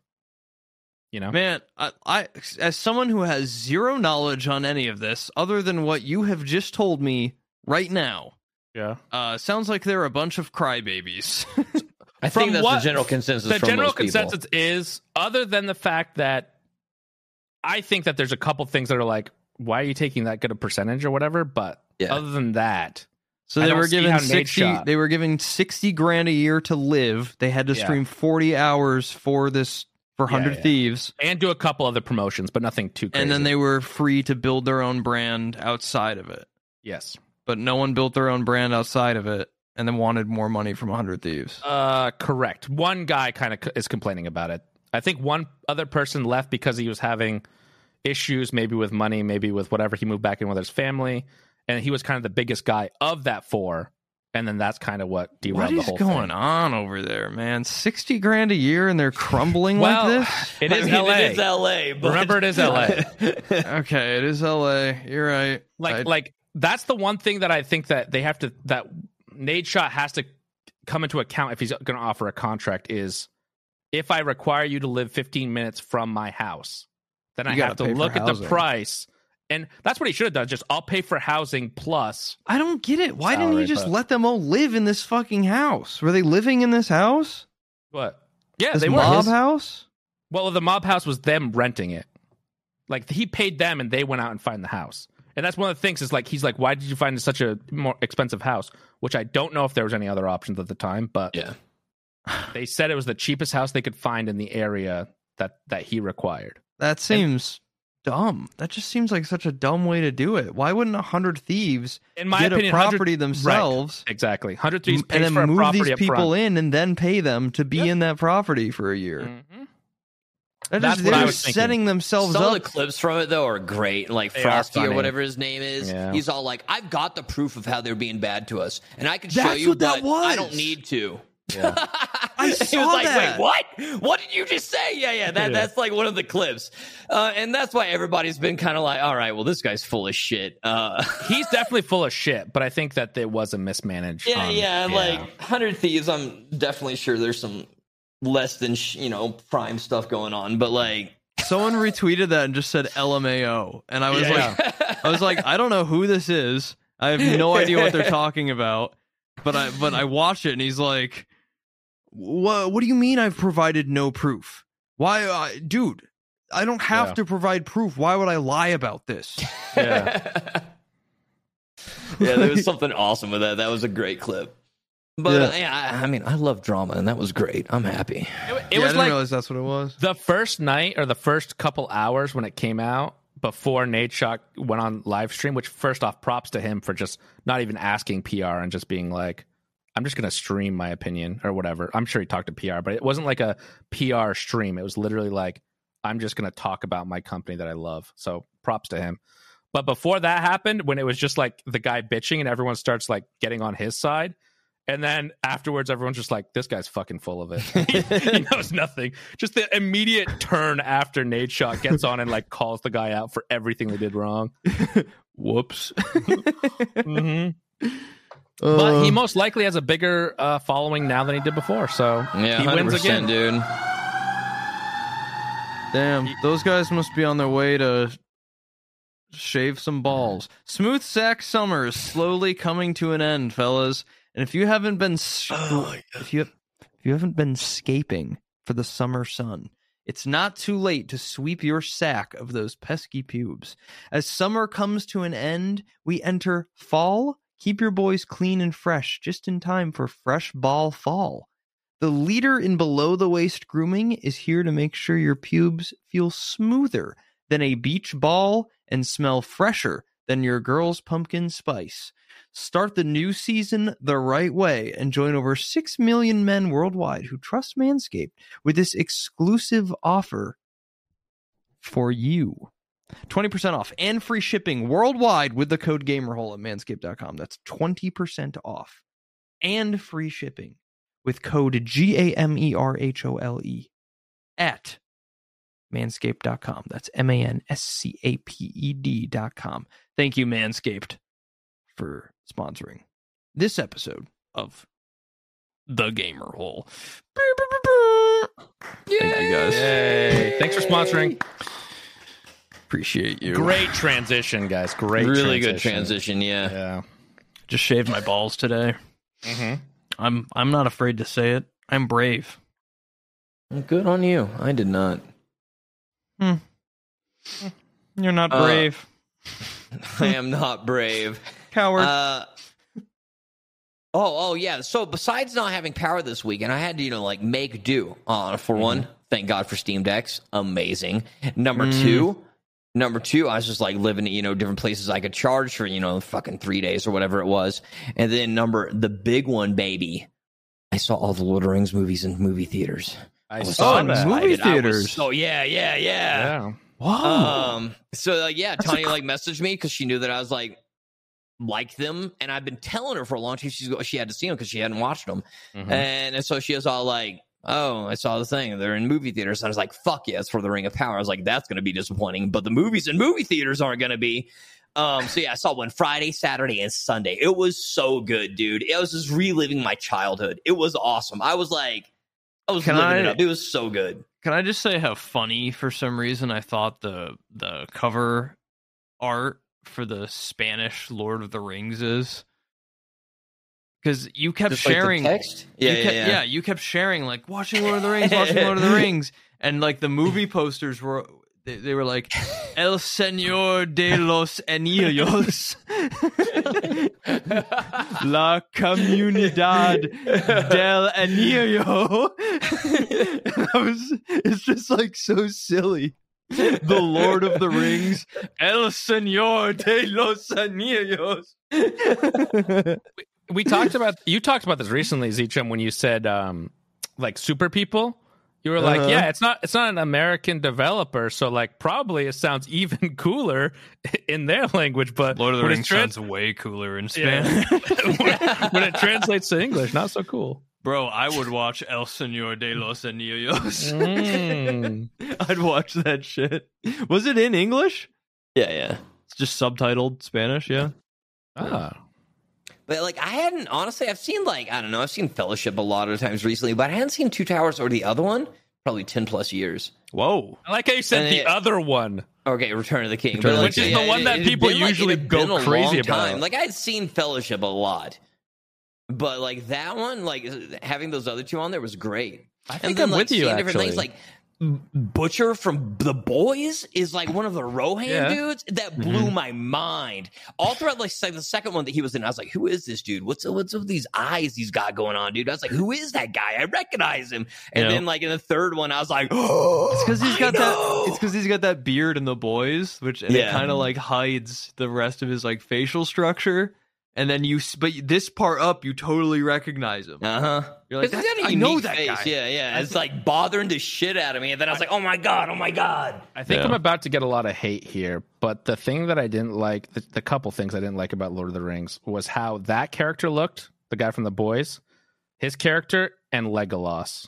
you know, Man, I, I as someone who has zero knowledge on any of this other than what you have just told me right now, yeah. uh sounds like they're a bunch of crybabies. I From think that's what- the general consensus. the from general most people. consensus is other than the fact that I think that there's a couple things that are like, why are you taking that good a percentage or whatever? But Yeah. other than that, So they were given sixty. They were given sixty grand a year to live. They had to Yeah. stream forty hours for this for Yeah, Hundred yeah. Thieves, and do a couple other promotions, but nothing too crazy. and then they were free to build their own brand outside of it. yes, But no one built their own brand outside of it, and then wanted more money from Hundred Thieves. uh, correct. One guy kind of is complaining about it. I think one other person left because he was having issues, maybe with money, maybe with whatever. He moved back in with his family, and he was kind of the biggest guy of that four. And then that's kind of what derailed What the is whole going on over there, man? Sixty grand a year, and they're crumbling Well, like this. it I mean, LA. It is LA. But... Remember, it is LA. Okay, it is L.A. You're right. like I- like that's the one thing that I think that they have to that Nadeshot has to come into account if he's going to offer a contract is if I require you to live 15 minutes from my house, then You I have to look at the housing. price. And that's what he should have done. Just I'll pay for housing plus. I don't get it. Why didn't Salary, he just but- let them all live in this fucking house? Were they living in this house? What? Yeah, This they were. mob His- house? well, the mob house was them renting it. Like he paid them, and they went out and find the house. And that's one of the things is like he's like, why did you find such a more expensive house? Which I don't know if there was any other options at the time, but yeah. they said it was the cheapest house they could find in the area that that he required. That seems dumb. That just seems like such a dumb way to do it. Why wouldn't a hundred thieves In my get opinion, a property themselves Exactly. 100 thieves m- pays and for a then move property these people front. in and then pay them to be Yep. in that property for a year? Mhm. That That's is, what I they're was thinking. setting themselves Some up. of the clips from it though are great. Like They Frosty or whatever his name is. Yeah. He's all like, "I've got the proof of how they're being bad to us, and I can show you, what that but I don't need to." Yeah. I he saw was like, that. "Wait, what? What did you just say?" Yeah, yeah. That Yeah. that's like one of the clips, uh, and that's why everybody's been kind of like, "All right, well, this guy's full of shit." Uh, He's definitely full of shit, but I think that there was a mismanaged. yeah, um, yeah, Like Hundred Thieves, I'm definitely sure there's some less than sh- you know prime stuff going on, but like, Someone retweeted that and just said LMAO, and I was Yeah. like, I was like, I don't know who this is. I have no idea what they're talking about. But I but I watch it and he's like, "What? What do you mean I've provided no proof? Why, I dude? I don't have Yeah. to provide proof. Why would I lie about this?" Yeah. yeah, there was something awesome with that. That was a great clip. But Yeah. uh, I, I mean, I love drama, and that was great. I'm happy. It, it Yeah, I was didn't like realize that's what it was. the first night or the first couple hours when it came out before Nadeshot went on live stream. Which first off, props to him for just not even asking PR and just being like, "I'm just gonna stream my opinion or whatever." I'm sure he talked to PR, but it wasn't like a PR stream. It was literally like, "I'm just gonna talk about my company that I love." So props to him. But before that happened, when it was just like the guy bitching and everyone starts like getting on his side, and then afterwards everyone's just like, "This guy's fucking full of it. he knows nothing." Just the immediate turn after Nadeshot gets on and like calls the guy out for everything they did wrong. Whoops. Mm-hmm. Uh, But he most likely has a bigger uh, following now than he did before, so Yeah, he wins 100%, again. dude. Damn, those guys must be on their way to shave some balls. Smooth Sack Summer is slowly coming to an end, fellas. And if you haven't been s- if you if you haven't been scaping for the summer sun, it's not too late to sweep your sack of those pesky pubes. As summer comes to an end, we enter fall. Keep your boys clean and fresh just in time for fresh ball fall. The leader in below the waist grooming is here to make sure your pubes feel smoother than a beach ball and smell fresher than your girl's pumpkin spice. Start the new season the right way and join over 6 million men worldwide who trust Manscaped with this exclusive offer for you. 20% off and free shipping worldwide with the code GAMERHOLE at manscaped.com. That's 20% off and free shipping with code G A M E R H O L E at manscaped.com. That's M A N S C A P E D.com. Thank you, Manscaped, for sponsoring this episode of The Gamer Hole. Thank you guys. Yay. Thanks for sponsoring. Appreciate you. Great transition, guys. Great really good transition. Yeah. Yeah. Just shaved my balls today. Mm-hmm. I'm I'm not afraid to say it. I'm brave. good on you. I did not. You're not Uh, brave. I am not brave. Coward. Uh, oh, oh yeah. So besides not having power this weekend, I had to you know like make do. Uh, for one, thank God for Steam Decks, amazing. Number Mm. two, number two, I was just like living at you know different places I could charge for you know fucking three days or whatever it was. And then number the big one, baby. I saw all the Lord of the Rings movies in movie theaters. I was saw Oh, that. movie excited. I theaters. So yeah, yeah, yeah. Yeah. Whoa. Um. So like, yeah, That's Tanya cr- like messaged me because she knew that I was like like them, and I've been telling her for a long time she's she had to see them because she hadn't watched them, Mhm. and, and so she was all like. Oh, I saw the thing. They're in movie theaters. And I was like, fuck yeah, it's for the Ring of Power. I was like, that's going to be disappointing, but the movies in movie theaters aren't going to be. Um, so yeah, I saw one Friday, Saturday, and Sunday. It was so good, dude. It was just reliving my childhood. It was awesome. I was like, I was Can living I- it up. It was so good. Can I just say how funny for some reason I thought the the cover art for the Spanish Lord of the Rings is? Because you kept Just like sharing text. you Yeah, yeah, kept- yeah. you kept sharing like watching Lord of the Rings, watching Lord of the Rings, and like the movie posters were they, they were like El Señor de los Anillos, La Comunidad del Anillo. Was, it's just like so silly. the Lord of the Rings, El Señor de los Anillos. We talked about you talked about this recently, ZChum, when you said um like super people. You were like, Uh-huh. yeah, it's not it's not an American developer, so like probably it sounds even cooler in their language, but Lord of the Rings trans- sounds way cooler in Yeah. Spanish. when it translates to English, not so cool. Bro, I would watch El Señor de los Anillos. Mm. I'd watch that shit. Was it in English? Yeah, yeah. It's just subtitled Spanish, yeah. Ah. But like I hadn't honestly, I've seen like I don't know, I've seen Fellowship a lot of times recently, but I hadn't seen Two Towers or the other one probably ten plus years. Whoa. I like how you said And the it- other one. Okay, Return of the King, Return of the Which is the one that it people been, like- it usually had go been a crazy about. time. Like I'd seen Fellowship a lot, but like that one, like having those other two on there was great. I and then, I'm like, with you, seeing different things actually. like Butcher from The Boys is like one of the Rohan Yeah. dudes that mm-hmm. blew my mind. All throughout like the second one that he was in, I was like, "Who is this dude? What's what's with these eyes he's got going on, dude?" I was like, "Who is that guy? I recognize him." And then like in the third one, I was like, It's because he's got that. It's because he's got that beard in the boys, which and it Yeah. kind of like hides the rest of his like facial structure. And then you, but this part up, you totally recognize him. Uh huh. You're like, Because "That's- he's got a I know that face. guy." Yeah, yeah. It's like bothering the shit out of me. And then I was like, oh my God, oh my God. I think Yeah. I'm about to get a lot of hate here, but the thing that I didn't like, the, the couple things I didn't like about Lord of the Rings was how that character looked, the guy from the boys, his character, and Legolas.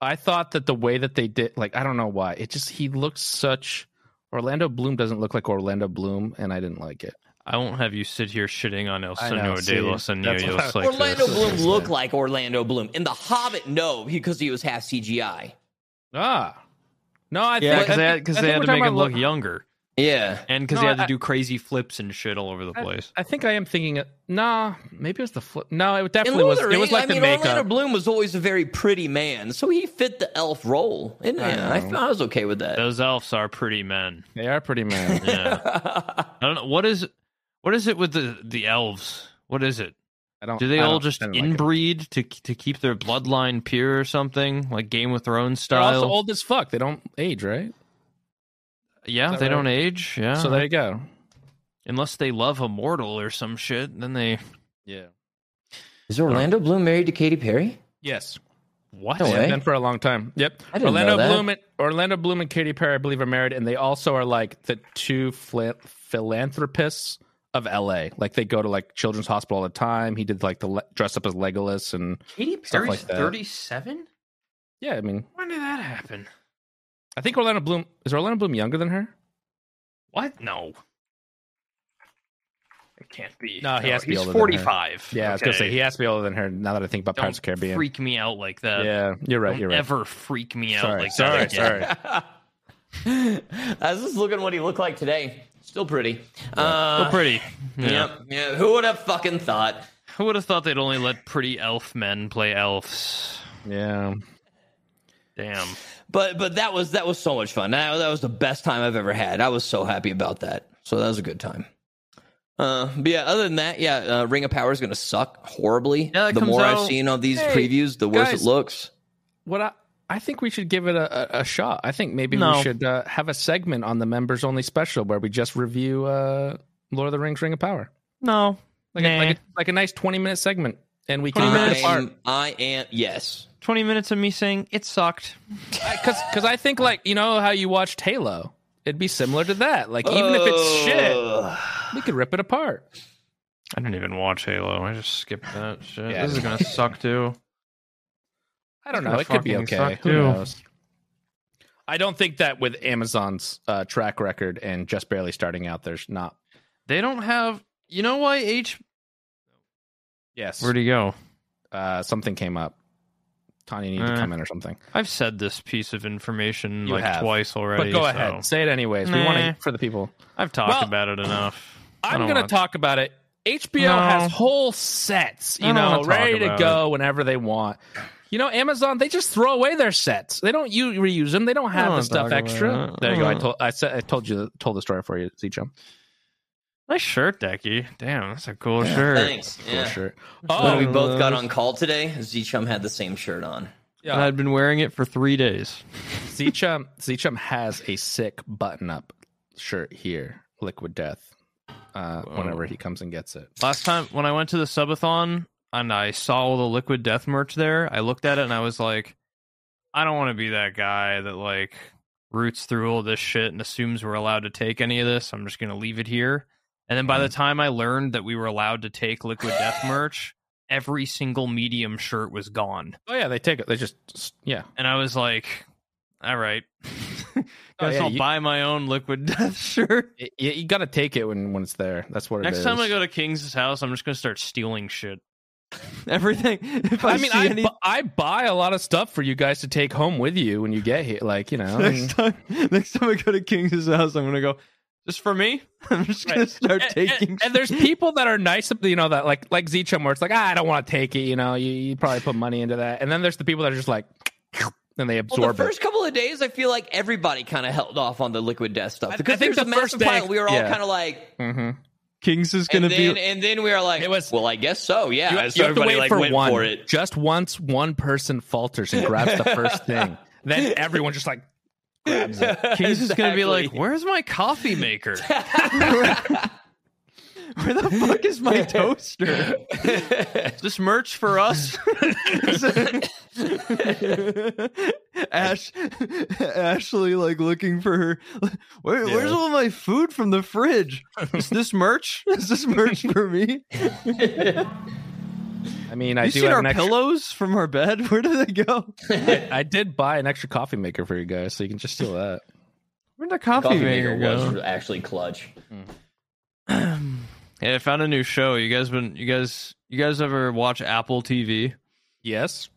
I thought that the way that they did, like, I don't know why, it just, he looked such. Orlando Bloom doesn't look like Orlando Bloom, and I didn't like it. I won't have you sit here shitting on El I know, Señor see, de los Anillos like Orlando this. Bloom looked like Orlando Bloom. In The Hobbit, no, because he was half CGI. Ah. No, I Yeah, think because they I had, 'cause they had to make him about look lo- younger, Yeah. and because No, they had to I- do crazy flips and shit all over the place. I think I am thinking. It, nah, maybe it was the flip. No, it definitely was. of It was like I the mean, makeup. Orlando Bloom was always a very pretty man, so he fit the elf role. And I yeah, I. I was okay with that. Those elves are pretty men. They are pretty men. Yeah. I don't know what is what is it with the the elves? What is it? I don't. Do they I all just I didn't like inbreed to to keep their bloodline pure or something, like Game of Thrones They're style? also old as fuck. They don't age, right? yeah, they right? don't age. Yeah, So there you go. unless they love a mortal or some shit, then they Yeah. Is Orlando Bloom married to Katy Perry? Yes. what? No Yeah, way. been for a long time. Yep. I didn't Orlando know that. Bloom and Orlando Bloom and Katy Perry, I believe, are married, and they also are like the two phila- philanthropists of LA. Like they go to like Children's Hospital all the time. He did like the le- dress up as Legolas and Katy Stuff like thirty-seven. yeah. I mean, When did that happen? I think Orlando Bloom is Orlando Bloom younger than her. What? No. It can't be. No, he has to be he's older than her. forty-five. Yeah, I was gonna say he has to be older than her. Now that I think about Don't Pirates of the Caribbean. freak me out like that. yeah, you're right. Don't You're right. ever freak me out Sorry, like sorry, that. again. sorry. I was just looking what he looked like today. Still pretty. Uh, Still pretty. Yeah. Yeah. yeah. Who would have fucking thought? Who would have thought they'd only let pretty elf men play elves? Yeah. Damn. But but that was that was so much fun. That, that was the best time I've ever had. I was so happy about that. So that was a good time. Uh, but yeah, other than that, yeah, uh, Ring of Power is going to suck horribly. Yeah, the more out- I've seen of these Hey, previews, the worse guys. it looks. What I I think we should give it a, a, a shot. I think maybe No. we should uh, have a segment on the members only special where we just review uh, Lord of the Rings: Ring of Power, No. like Nah. a, like, a, like a nice twenty minute segment, and we can 20 rip it apart. I'm, I am yes. 20 minutes of me saying it sucked. Because because I think like you know how you watched Halo, it'd be similar to that. Like even if it's shit, we could rip it apart. I didn't even watch Halo. I just skipped that shit. Yeah. This is going to suck too. I don't know. It could be okay. Who too. knows? I don't think that with Amazon's uh, track record and just barely starting out, there's not. They don't have. You know why H. Yes. Where'd he go? uh, something came up. Tanya needed to Uh, come in or something. I've said this piece of information You like have. twice already. But go so ahead, say it anyways. We want Nah. to for the people. I've talked Well, about it enough. I I'm don't going to want- talk about it. HBO No. has whole sets, I you don't know, wanna talk ready to about go whenever they want. You know, Amazon they just throw away their sets. They don't u- reuse them. They don't have don't the stuff extra. There you go. I told I said I told you told the story for you, ZChum. Nice shirt, Decky. Damn, that's a cool shirt. Thanks. Cool Yeah. shirt. When Oh, we both got on call today, ZChum had the same shirt on. and I'd been wearing it for three days. ZChum ZChum has a sick button up shirt here, Liquid Death. Uh, whenever he comes and gets it. Last time when I went to the subathon and I saw all the Liquid Death merch there, I looked at it and I was like, I don't want to be that guy that like roots through all this shit and assumes we're allowed to take any of this. I'm just gonna leave it here. And then by the mm-hmm. time I learned that we were allowed to take Liquid Death merch, every single medium shirt was gone. Oh yeah, they take it. They just yeah. And I was like, all right. Oh, Guess yeah, I'll you- buy my own Liquid Death shirt. Y- You, you got to take it when when it's there. That's what it Next time I go to King's house, I'm just gonna start stealing shit. Everything. If I, I mean, I, any, bu- I buy a lot of stuff for you guys to take home with you when you get here. Like you know, I mean- next time, next time I go to King's house, I'm gonna go. Just for me, I'm just gonna start and, taking. and- and there's people that are nice, you know, that like like ZChum, where it's like, ah, I don't want to take it. You know, you, you probably put money into that, and then there's the people that are just like, and they Well, absorb the it. first couple of days, I feel like everybody kind of held off on the liquid death stuff because I think there's the a first massive day- pile. We were all yeah. kind of like, hmm King's is gonna be. and then we are like, It was- well, I guess so, yeah. You, so you have to everybody wait like for went one. for it. Just once one person falters and grabs the first thing, then everyone just like grabs it. King's is gonna be like, "Where's my coffee maker? Where the fuck is my toaster? Is this merch for us?" Ash, Ashley, like looking for her. Where, Where's all my food from the fridge? Is this merch? Is this merch for me? I mean, I you do seen have our an extra, pillows from our bed? Where did they go? I did buy an extra coffee maker for you guys, so you can just steal that. Where'd the coffee, Coffee maker maker go? was actually clutch. Hmm. Hey, I found a new show. You guys been you guys you guys ever watch Apple TV? Yes,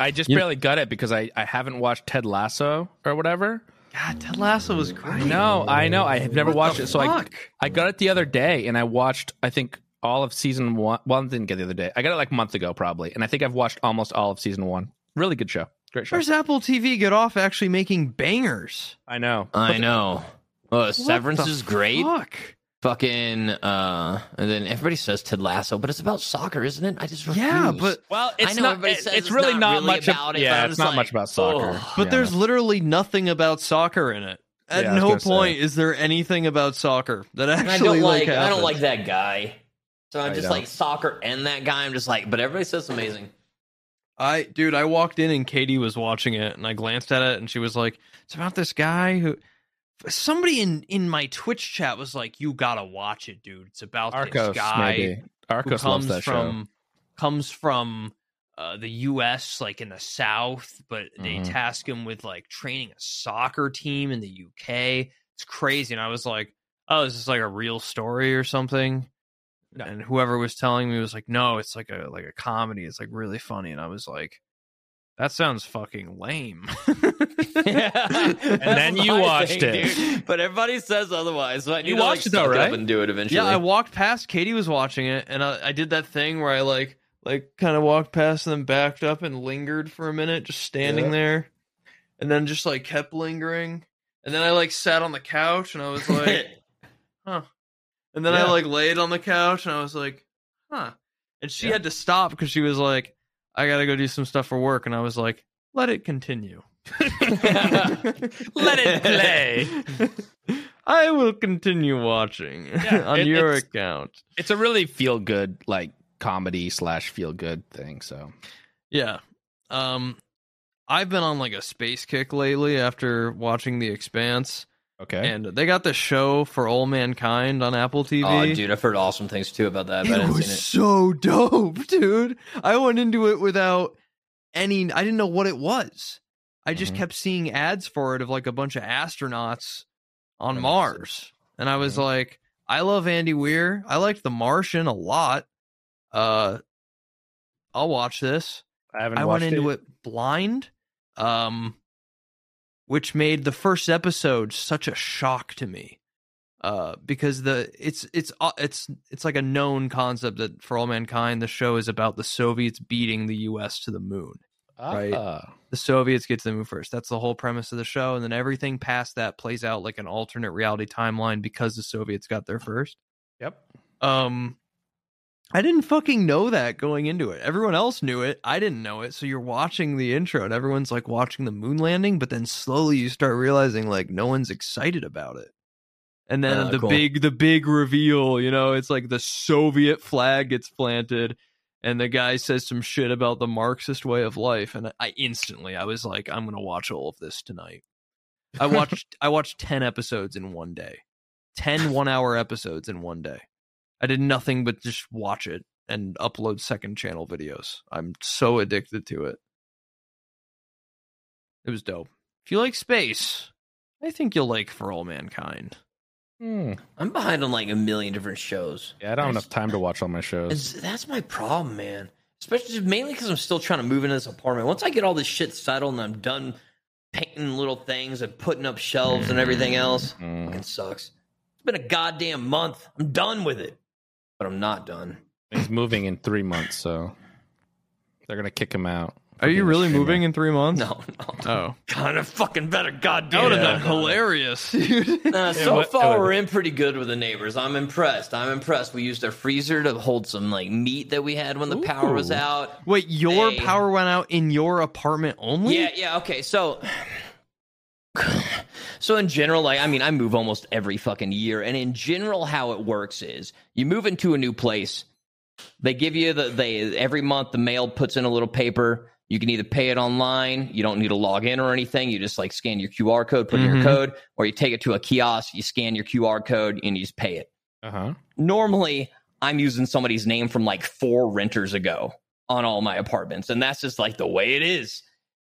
I just You- barely got it because I I haven't watched Ted Lasso or whatever. God, Ted Lasso was great. No, I know I have never What watched it, so I fuck? I got it the other day and I watched I think all of season one. Well, I didn't get it the other day. I got it like a month ago probably, and I think I've watched almost all of season one. Really good show. Great show. Where's Apple TV get off actually making bangers? I know. I know. Uh, Severance is great. Fuck. Fucking, uh, and then everybody says Ted Lasso, but it's about soccer, isn't it? I just refuse. Yeah, but Well, I it's know not. everybody It's, says it's it's really not not really much about it, Yeah, it's not just much about soccer. ugh. but Yeah, there's literally nothing about soccer in it. At Yeah, no gonna say. point is there anything about soccer that And I don't like, I don't like that guy. So I'm just like soccer and that guy. I'm just like, but everybody says amazing. I dude, I walked in and Katie was watching it, and I glanced at it, and she was like, "It's about this guy who." Somebody in in my Twitch chat was like, "You gotta watch it, dude. It's about Arcos this guy maybe. Arcos loves comes that show. from comes from uh, the U.S. like in the South, but they Mhm. task him with like training a soccer team in the U.K. It's crazy, and I was like, "Oh, is this like a real story or something?" No. And whoever was telling me was like, "No, it's like a like a comedy. It's like really funny." And I was like, "That sounds fucking lame." and then you watched it. But everybody says otherwise. So I need You to, like, watched it though, suck up right? And do it eventually. Yeah, I walked past. Katie was watching it, and I, I did that thing where I like, like, kind of walked past and then backed up and lingered for a minute, just standing Yeah. there, and then just like kept lingering, and then I like sat on the couch and I was like, huh, and then I like laid on the couch and I was like, huh, and she Yeah. had to stop because she was like, I gotta go do some stuff for work, and I was like, let it continue. Let it play. I will continue watching Yeah, on it- your it's- account. It's a really feel good like comedy slash feel good thing. So Yeah. Um I've been on like a space kick lately after watching The Expanse. Okay. And they got the show for all mankind on Apple TV. Oh, dude, I've heard awesome things too about that. But it haven't was seen it. so dope, dude. I went into it without any I didn't know what it was. I just Mhm. kept seeing ads for it of like a bunch of astronauts on That Mars. And I was Mhm. like, I love Andy Weir. I liked The Martian a lot. Uh I'll watch this. I haven't. I watched went into it. blind, um, which made the first episode such a shock to me. Uh, because the it's it's uh, it's it's like a known concept that for all mankind the show is about the Soviets beating the U.S. to the moon. right. Ah. The Soviets get to the moon first. That's the whole premise of the show, and then everything past that plays out like an alternate reality timeline because the Soviets got there first. Yep. Um, I didn't fucking know that going into it. Everyone else knew it. I didn't know it. So you're watching the intro and everyone's like watching the moon landing, but then slowly you start realizing like no one's excited about it. And then Ah, the cool. big the big reveal, you know, it's like the Soviet flag gets planted and the guy says some shit about the Marxist way of life and I instantly I was like I'm going to watch all of this tonight. I watched I watched 10 episodes in one day. 10 1-hour episodes in one day. I did nothing but just watch it and upload second channel videos. I'm so addicted to it. It was dope. If you like space, I think you'll like For All Mankind. Hmm. I'm behind on like a million different shows. Yeah, I don't have enough time to watch all my shows. That's my problem, man. Especially mainly because I'm still trying to move into this apartment. Once I get all this shit settled and I'm done painting little things and putting up shelves and everything else, Mm. fucking sucks. It's been a goddamn month. I'm done with it, but I'm not done. He's moving in three months, so they're gonna kick him out. Are you really moving in three months? No, no. Oh. kind of fucking better. Goddamn, That would have it. been hilarious. dude. Nah, so what- far we're in pretty good with the neighbors. I'm impressed. I'm impressed. We used our freezer to hold some like meat that we had when the power was Ooh. out. Wait, your Hey. power went out in your apartment only? Yeah, yeah, okay. So so in general, like I mean, I move almost every fucking year, and in general, how it works is you move into a new place. They give you the they every month the mail puts in a little paper. You can either pay it online, you don't need to log in or anything. You just like scan your QR code, put in Mhm. your code, or you take it to a kiosk, you scan your QR code, and you just pay it. Uh huh. Normally, I'm using somebody's name from like four renters ago on all my apartments, and that's just like the way it is.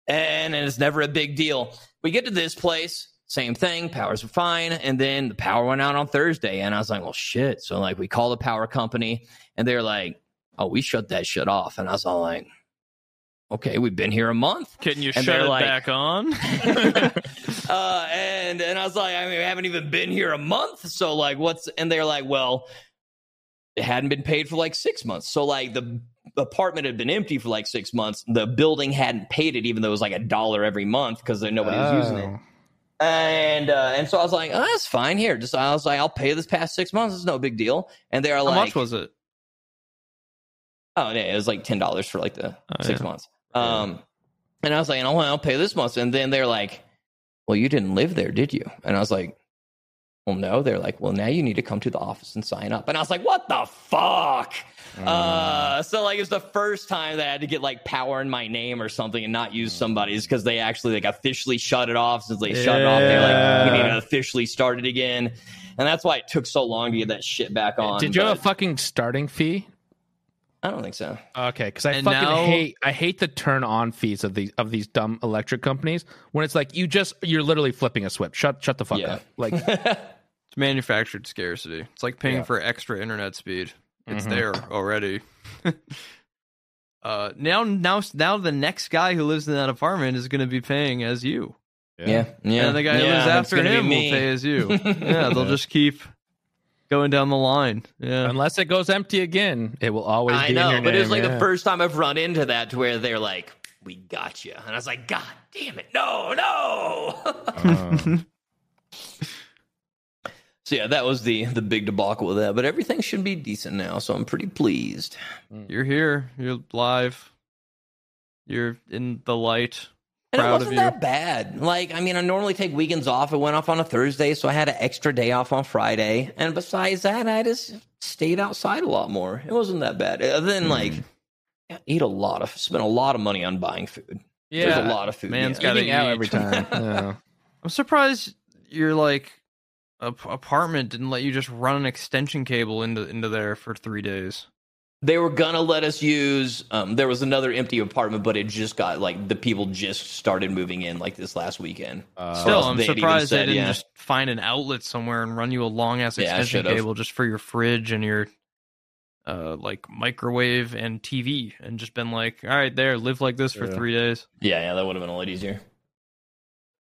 And, and it's never a big deal. We get to this place, same thing, powers were fine, and then the power went out on Thursday, and I was like, well, shit. So like we call the power company, and they're like, oh, we shut that shit off, and I was all like, okay, we've been here a month. Can you And shut it like- back on? uh, and and I was like, I mean, we haven't even been here a month, so like, what's? And they're like, well, it hadn't been paid for like six months, so like the apartment had been empty for like six months. The building hadn't paid it, even though it was like a dollar every month because nobody was using it. And uh, and so I was like, oh, that's fine. Here, just I was like, I'll pay this past six months. It's no big deal. And they're like, How much was it? Oh yeah, it was like ten dollars for like the Oh, six yeah. months. Um, and I was like, I'll, I'll pay this month. And then they're like, Well, you didn't live there, did you? And I was like, Well, no. They're like, Well, now you need to come to the office and sign up. And I was like, What the fuck? Mm. Uh, so like it was the first time that I had to get like power in my name or something and not use somebody's because they actually like officially shut it off. Since they shut it off, they're like, we need to officially start it again. And that's why it took so long to get that shit back on. Did you have a fucking starting fee? I don't think so. Okay, because I And fucking now- hate I hate the turn on fees of these of these dumb electric companies when it's like you just you're literally flipping a switch. Shut shut the fuck Yeah. up. Like It's manufactured scarcity. It's like paying Yeah. for extra internet speed. It's Mhm. there already. uh, now, now, now, the next guy who lives in that apartment is going to be paying as you, Yeah, yeah. and the guy who lives after him will pay as you. yeah, they'll just keep going down the line. Yeah, unless it goes empty again, it will always I be in know, your but it was like yeah. the first time I've run into that to where they're like, "We got you," and I was like, "God damn it, no, no!" Uh, so yeah, that was the the big debacle with that. But everything should be decent now, so I'm pretty pleased. Mm. you're here. You're live. You're in the light. And it Proud of wasn't you. that bad. Like, I mean, I normally take weekends off. It went off on a Thursday, so I had an extra day off on Friday. And besides that, I just stayed outside a lot more. It wasn't that bad. Uh, Other than hmm. like, eat a lot of, spend a lot of money on buying food. Yeah, there's a lot of food. man's yeah. gotta eating out every time. Yeah. I'm surprised you're like ap- apartment didn't let you just run an extension cable into into there for three days. They were gonna let us use. Um, there was another empty apartment, but it just got like the people just started moving in like this last weekend. Uh, Still, I'm they had even surprised said, they didn't yeah. just find an outlet somewhere and run you a long ass Yeah, extension should've. cable just for your fridge and your uh like microwave and TV and just been like, all right, there, live like this for Yeah. three days. Yeah, yeah, that would have been a lot easier.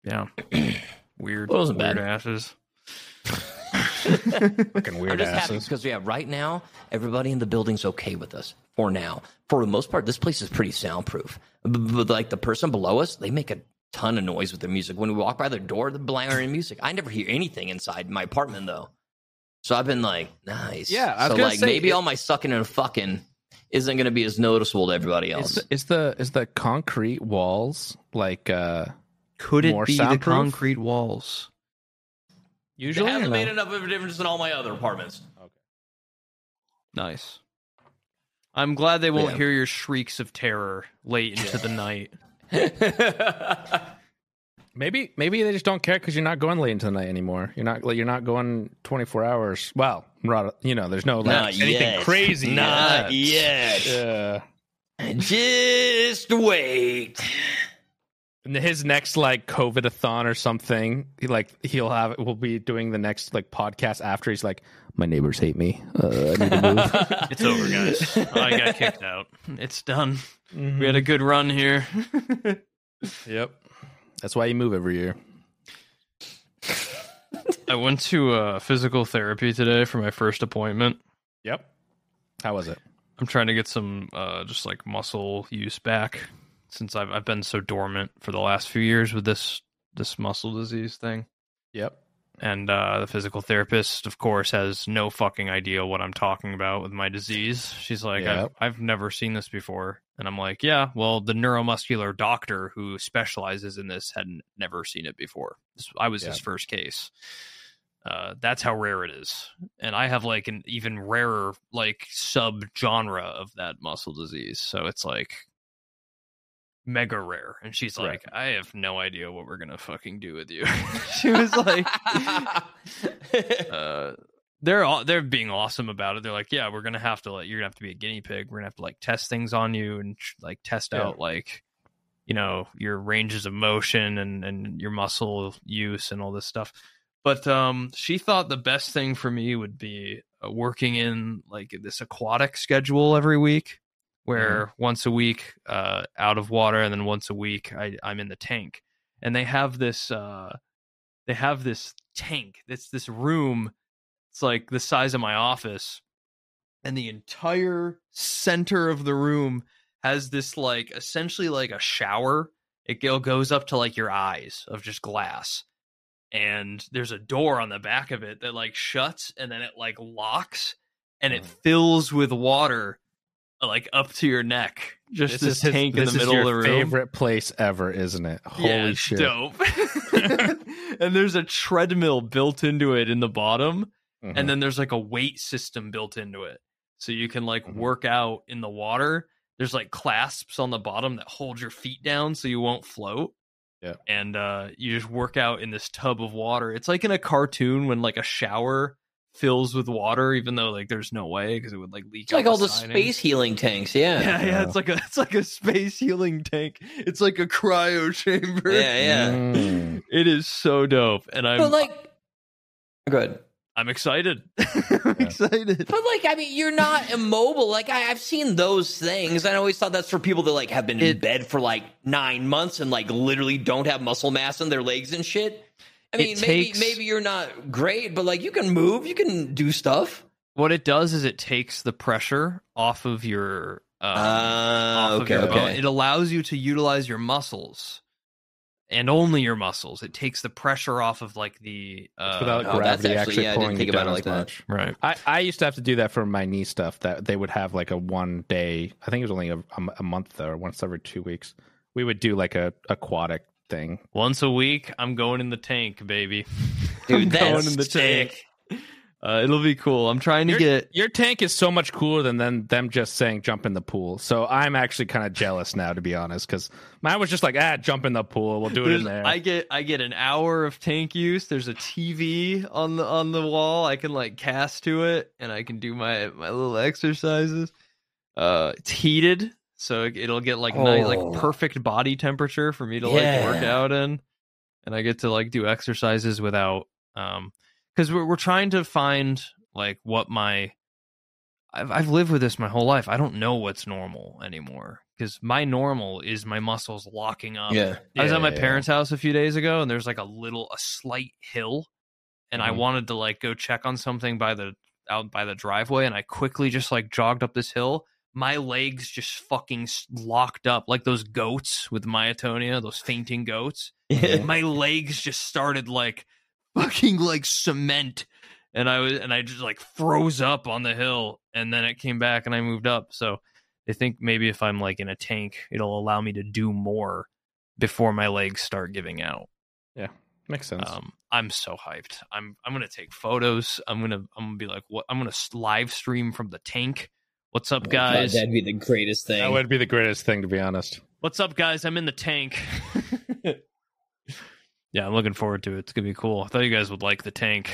Yeah, weird, It wasn't weird bad. asses. fucking I'm weird just happy asses. because yeah, right now everybody in the building's okay with us for now. For the most part, this place is pretty soundproof. But, but, like the person below us, they make a ton of noise with their music. When we walk by their door, they're blaring music. I never hear anything inside my apartment though. So I've been like, nice. Yeah, I was so like say maybe it- all my sucking and fucking isn't going to be as noticeable to everybody else. Is the, is the is the concrete walls like uh Could it More be the soundproof? concrete walls? It usually or hasn't no? made enough of a difference in all my other apartments. Okay. Nice. I'm glad they won't Yeah. hear your shrieks of terror late into the night. Maybe maybe they just don't care because you're not going late into the night anymore. You're not like you're not going 24 hours. Well, not, you know, there's no like, anything yet. crazy. Not yet. yet. Yeah. Just wait. And his next like COVID-a-thon or something, he, like he'll have we'll be doing the next like podcast after. He's like, my neighbors hate me. Uh, I need to move. It's over, guys. I got kicked out. It's done. We had a good run here. yep. That's why you move every year. I went to uh, physical therapy today for my first appointment. Yep. How was it? I'm trying to get some uh, just like muscle use back since I've I've been so dormant for the last few years with this this muscle disease thing. Yep. And uh, the physical therapist, of course, has no fucking idea what I'm talking about with my disease. She's like, Yep. I've, I've never seen this before. And I'm like, yeah, well, the neuromuscular doctor who specializes in this had never seen it before. I was his first case. Uh, that's how rare it is. And I have like an even rarer, like sub genre of that muscle disease. So it's like mega rare. And she's Right. like, I have no idea what we're to fucking do with you. she was like, uh, they're all, they're being awesome about it. They're like, yeah, we're gonna have to like you're gonna have to be a guinea pig. We're gonna have to like test things on you and like test Yeah. out like you know your ranges of motion and and your muscle use and all this stuff. But um, she thought the best thing for me would be uh, working in like this aquatic schedule every week, where once a week uh, out of water and then once a week I, I'm in the tank. And they have this uh, they have this tank. It's this room. It's like the size of my office, and the entire center of the room has this like essentially like a shower. It goes up to like your eyes of just glass, and there's a door on the back of it that like shuts and then it like locks, and it fills with water, like up to your neck. Just this, his- tank in this the middle of the room favorite place ever, isn't it? Holy yeah, shit! dope. and there's a treadmill built into it in the bottom, Mhm. and then there's like a weight system built into it, so you can like Mhm. work out in the water. There's like clasps on the bottom that hold your feet down so you won't float. Yeah. and uh, you just work out in this tub of water. It's like in a cartoon when like a shower fills with water, even though like there's no way because it would like leak. It's like all the siding. space healing tanks. Yeah. Yeah, yeah, it's like a it's like a space healing tank. It's like a cryo chamber. Yeah. Yeah. Mm. It is so dope, and I'm But like, good. I'm excited. I'm excited. But like, I mean, you're not immobile. Like I, I've seen those things. I always thought that's for people that like have been in It- bed for like nine months and like literally don't have muscle mass in their legs and shit. I It mean, maybe takes- maybe you're not great, but like you can move, you can do stuff. What it does is it takes the pressure off of your. Um, Ah, off of okay, bone. It allows you to utilize your muscles, and only your muscles. It takes the pressure off of like the. Uh, Without oh, that's gravity actually- actually yeah, I didn't pulling think you about down it as like that. much. right. I, I used to have to do that for my knee stuff. That they would have like a one day. I think it was only a, a, a month or once every two weeks. We would do like a aquatic thing. Once a week, I'm going in the tank, baby. Dude, I'm that's going in the sick. tank. Uh, it'll be cool. I'm trying to Your, get. your tank is so much cooler than them, them just saying jump in the pool. So I'm actually kind of jealous now, to be honest, because mine was just like, ah, jump in the pool. We'll do it in there. I get I get an hour of tank use. There's a TV on the on the wall. I can like cast to it, and I can do my my little exercises. Uh, it's heated, so it- it'll get like nice, Oh. like perfect body temperature for me to like work out in, and I get to like do exercises without um because we're we're trying to find like what my I've I've lived with this my whole life. I don't know what's normal anymore because my normal is my muscles locking up Yeah. I was Yeah, at my yeah, yeah. parents' house a few days ago, and there's like a little, a slight hill, and I Mhm. wanted to like go check on something by the out by the driveway, and I quickly just like jogged up this hill. My legs just fucking locked up like those goats with myotonia, those fainting goats. Yeah. My legs just started like fucking like cement, and I was and I just like froze up on the hill, and then it came back, and I moved up. So I think maybe if I'm like in a tank, it'll allow me to do more before my legs start giving out. Yeah. Makes sense. Um, I'm so hyped. I'm I'm gonna take photos. I'm gonna I'm gonna be like, what? I'm gonna live stream from the tank. What's up, Oh, God, guys? that'd be the greatest thing. that would be the greatest thing, to be honest. What's up, guys? I'm in the tank. yeah, I'm looking forward to it. It's gonna be cool. I thought you guys would like the tank.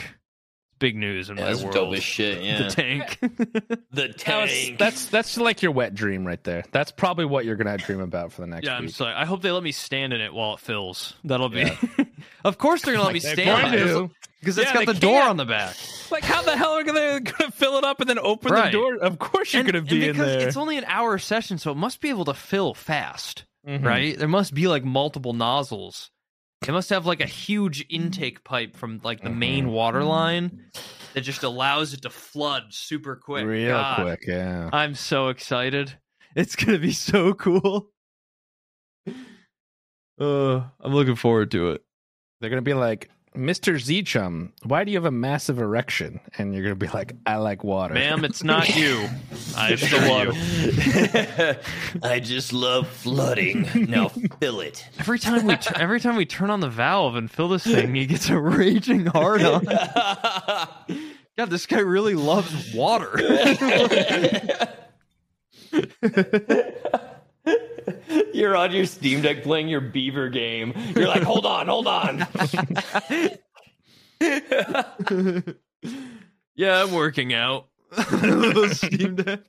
Big news in yeah, my that's world. dope as shit. Yeah, The tank. the That's, tank. that's that's like your wet dream right there. That's probably what you're gonna dream about for the next yeah, I'm sorry. I hope they let me stand in it while it fills. That'll be. of course, they're gonna let me stand in it do. because Yeah, it's got the door can't. on the back. Like, how the hell are they gonna fill it up and then open Right. the door? Of course, you're And- gonna and be in because there. It's only an hour session, so it must be able to fill fast. Mhm. right? There must be like multiple nozzles. It must have like a huge intake pipe from like the main Mhm. water line that just allows it to flood super quick. Real God, quick, yeah. I'm so excited. It's gonna be so cool. Uh, I'm looking forward to it. They're gonna be like, Mr. ZChum, why do you have a massive erection? And you're gonna be like, I like water. Ma'am, it's not you. I It's the water. I just love flooding. Now fill it. Every time we tur- every time we turn on the valve and fill this thing, he gets a raging hard on. God, this guy really loves water. You're on your Steam Deck playing your Beaver game. You're like, hold on, hold on. yeah, I'm working out. Steam Deck.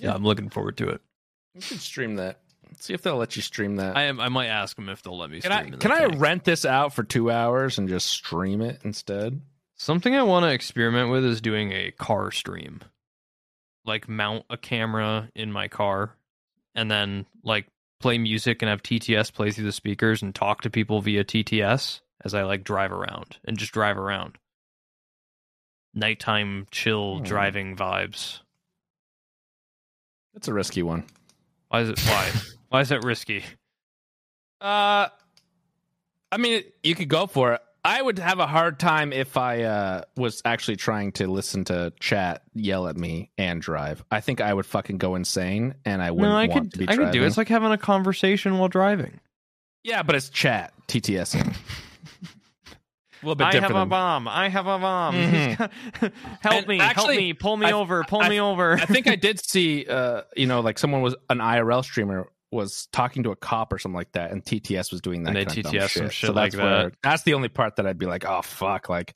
Yeah, I'm looking forward to it. You should stream that. See if they'll let you stream that. I am. I might ask them if they'll let me. can Stream I in the can I tank. rent this out for two hours and just stream it instead? Something I want to experiment with is doing a car stream, like mount a camera in my car, and then like play music and have TTS play through the speakers and talk to people via TTS as I like drive around and just drive around. Nighttime chill Hmm. driving vibes. That's a risky one. Why is it? Why? why is that risky? Uh, I mean, you could go for it. I would have a hard time if I uh, was actually trying to listen to chat yell at me and drive. I think I would fucking go insane, and I wouldn't No, I want could. to be I driving. could do it. It's like having a conversation while driving. yeah, but it's chat TTSing. a little bit I have a bomb. I have a bomb. Mhm. help And me. help me. Pull me I- over. Pull I- me over. I think I did see, uh, you know, like someone was an IRL streamer was talking to a cop or something like that, and TTS was doing that. And they kind of dumb TTS some shit. shit so like that's where that. that's the only part that I'd be like, oh fuck, like,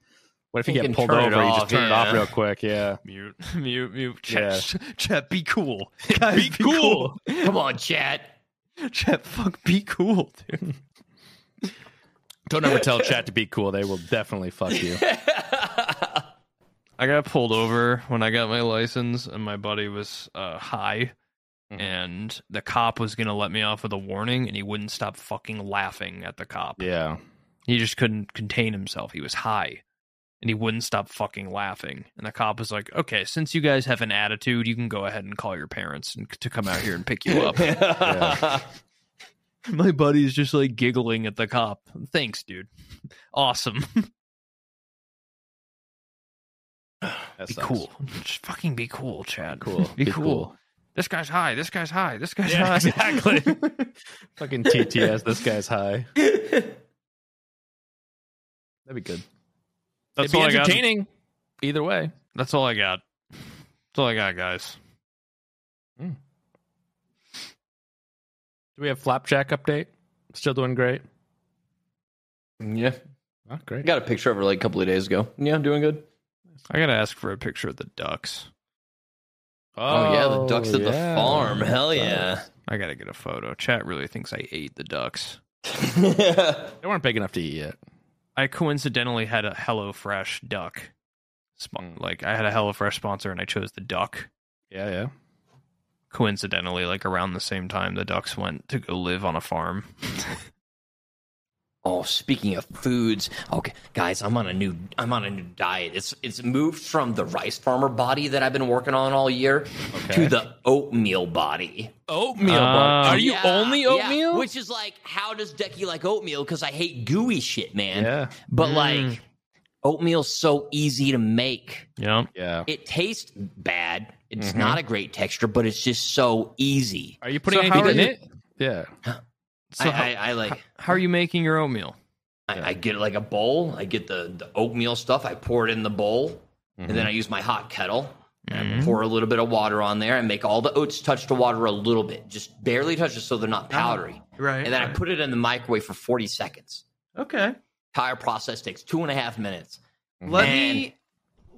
what if you You get pulled over? You just turn it off real quick. Yeah, Mute, mute, mute. Yeah. Chat, chat, be cool. Guys, Be cool. Come on, chat. Chat, fuck, be cool, dude. don't ever tell chat to be cool. They will definitely fuck you. I got pulled over when I got my license, and my buddy was uh, high, Mhm. and the cop was gonna let me off with a warning, and he wouldn't stop fucking laughing at the cop. Yeah, He just couldn't contain himself. He was high. And he wouldn't stop fucking laughing. And the cop was like, "Okay, since you guys have an attitude, you can go ahead and call your parents and, to come out here and pick you up." Yeah. My buddy's just like giggling at the cop. Thanks, dude. Awesome. that be sucks. cool. Just fucking be cool, Chad. Cool. Be, Be cool. cool. This guy's high. This guy's high. This guy's Yeah, high. exactly. Fucking TTS. This guy's high. That'd be good. That's It'd be all I got. entertaining. Either way. That's all I got. That's all I got, guys. Hmm. Do we have Flapjack update? Still doing great. yeah. Oh, great. got a picture of her like a couple of days ago. Yeah, doing good. I gotta ask for a picture of the ducks. Oh, yeah, the ducks at the yeah. farm. Hell yeah. I gotta get a photo. Chat really thinks I ate the ducks. They weren't big enough to eat yet. I coincidentally had a HelloFresh duck. Sp- Mm. Like I had a HelloFresh sponsor and I chose the duck. Yeah, yeah. Coincidentally, like around the same time the ducks went to go live on a farm. Oh, speaking of foods, okay, guys, I'm on a new I'm on a new diet. It's it's moved from the rice farmer body that I've been working on all year to the oatmeal body. Oatmeal. Ah. bar. Are you Yeah, only yeah, oatmeal? Which is like, how does Decky like oatmeal? Because I hate gooey shit, man. yeah. But Mm. like, oatmeal's so easy to make. Yeah. Yeah. It tastes bad. It's Mhm. not a great texture, but it's just so easy. Are you putting So anything in are it? Yeah. So I, how, I, I like. how are you making your oatmeal? I, I get like a bowl. I get the, the oatmeal stuff. I pour it in the bowl, and then mm-hmm. I use my hot kettle. And I mm-hmm. pour a little bit of water on there and make all the oats touch the water a little bit, just barely touch it so they're not ah, powdery. Right. And then I put it in the microwave for 40 seconds. Okay. Entire process takes two and a half minutes. Mm-hmm. Let And- me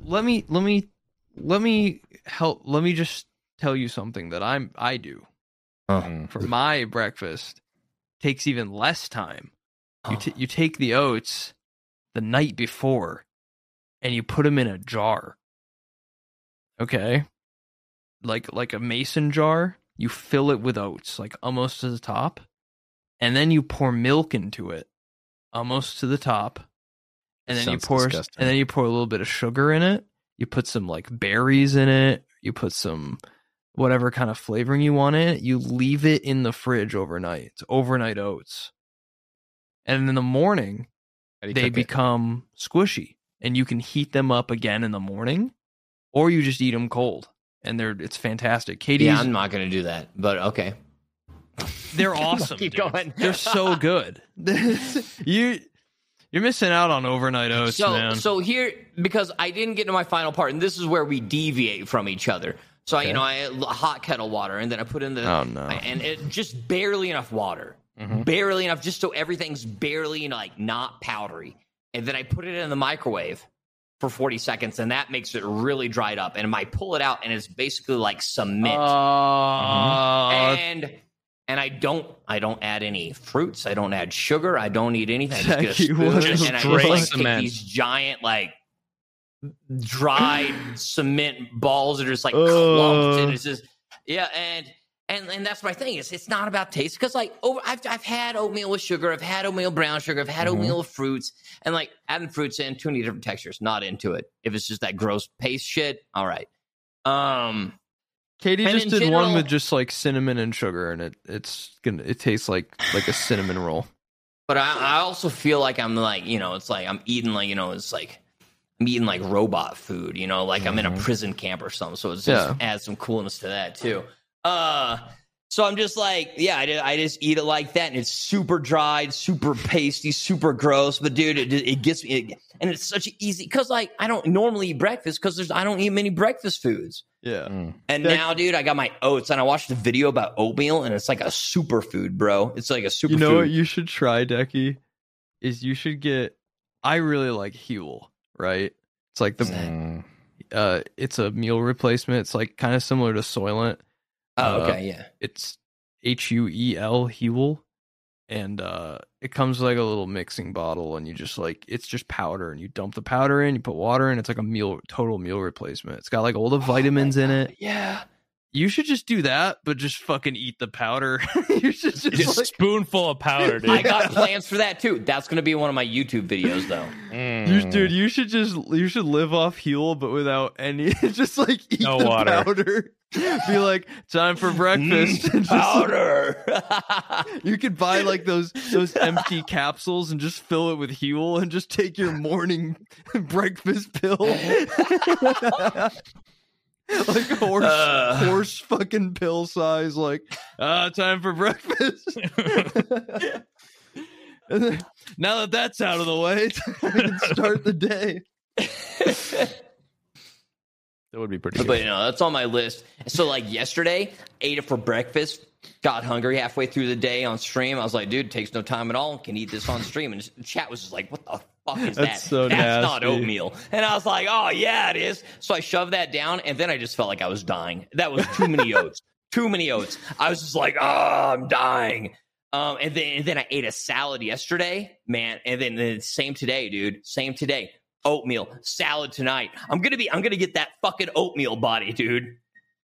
let me let me let me help let me just tell you something that I'm I do Mm. for my breakfast takes even less time. You Oh. t- you take the oats the night before and you put them in a jar. Okay? Like like a mason jar, you fill it with oats like almost to the top and then you pour milk into it almost to the top. And then you pour disgusting. and then you pour a little bit of sugar in it. You put some like berries in it. You put some whatever kind of flavoring you want in it. You leave it in the fridge overnight. It's overnight oats. And in the morning, How do you they cook it? become squishy and you can heat them up again in the morning or you just eat them cold and they're it's fantastic. Katie's Yeah, I'm not going to do that, but okay. they're awesome. Keep dude. going. They're so good. you you're missing out on overnight oats, so, man. so here, because I didn't get to my final part, and this is where we deviate from each other. So, I, you know, I hot kettle water, and then I put in the, Oh, no. and it just barely enough water, Mhm. barely enough, just so everything's barely you know, like not powdery, and then I put it in the microwave for 40 seconds, and that makes it really dried up. And I pull it out, and it's basically like cement. Uh, and and I don't I don't add any fruits. I don't add sugar. I don't eat anything. I just get a Jackie, spoon what and I just straight like take these giant like dried cement balls that are just like Ugh. clumped and it's just yeah and and and that's my thing is it's not about taste because like over I've I've had oatmeal with sugar I've had oatmeal brown sugar I've had Mhm. oatmeal with fruits and like adding fruits in too many different textures not into it if it's just that gross paste shit all right um Katie just did one with just like cinnamon and sugar, and it it's gonna it tastes like like a cinnamon roll. But I, I also feel like I'm like, you know, it's like I'm eating like, you know, it's like I'm eating like robot food, you know, like I'm in a Mhm. prison camp or something. So it's just adds some coolness to that too. Uh so I'm just like, yeah, I, ju- I just eat it like that, and it's super dried, super pasty, super gross. But dude, it, it gets me, it, and it's such an easy because like I don't normally eat breakfast because there's I don't eat many breakfast foods. Yeah, Mm. And That- now, dude, I got my oats, and I watched a video about oatmeal, and it's like a superfood, bro. It's like a superfood. you know what you should try, Decky, is you should get. I really like Huel, right? It's like the Mm. uh, it's a meal replacement. It's like kind of similar to Soylent. oh, uh, okay, yeah. It's H U E L Huel, and uh, it comes like a little mixing bottle, and you just like it's just powder, and you dump the powder in, you put water in. It's like a meal total meal replacement. It's got like all the vitamins in it. Yeah. You should just do that, but just fucking eat the powder. you should just, Just like, spoonful of powder, dude. I got plans for that too. That's going to be one of my YouTube videos, though. Mm. You, dude, you should just you should live off Huel, but without any, just like eat No the water. powder. Be like, time for breakfast. And just, like, Powder. you could buy like those those empty capsules and just fill it with Huel and just take your morning breakfast pill. like horse Uh. horse fucking pill size. Like, ah, time for breakfast. Then, now that that's out of the way, I can start the day. that would be pretty. but Good. you know, that's on my list. So, like yesterday, ate it for breakfast. Got hungry halfway through the day on stream. I was like, dude, takes no time at all. Can eat this on stream. And the chat was just like, what the fuck is That's that? so That's not oatmeal. And I was like, oh, yeah, it is. So I shoved that down, and then I just felt like I was dying. That was too many oats. Too many oats. I was just like, oh, I'm dying. Um, and then and then I ate a salad yesterday, man. And then the same today, dude. Same today. Oatmeal salad tonight. I'm gonna be. I'm gonna get that fucking oatmeal body, dude.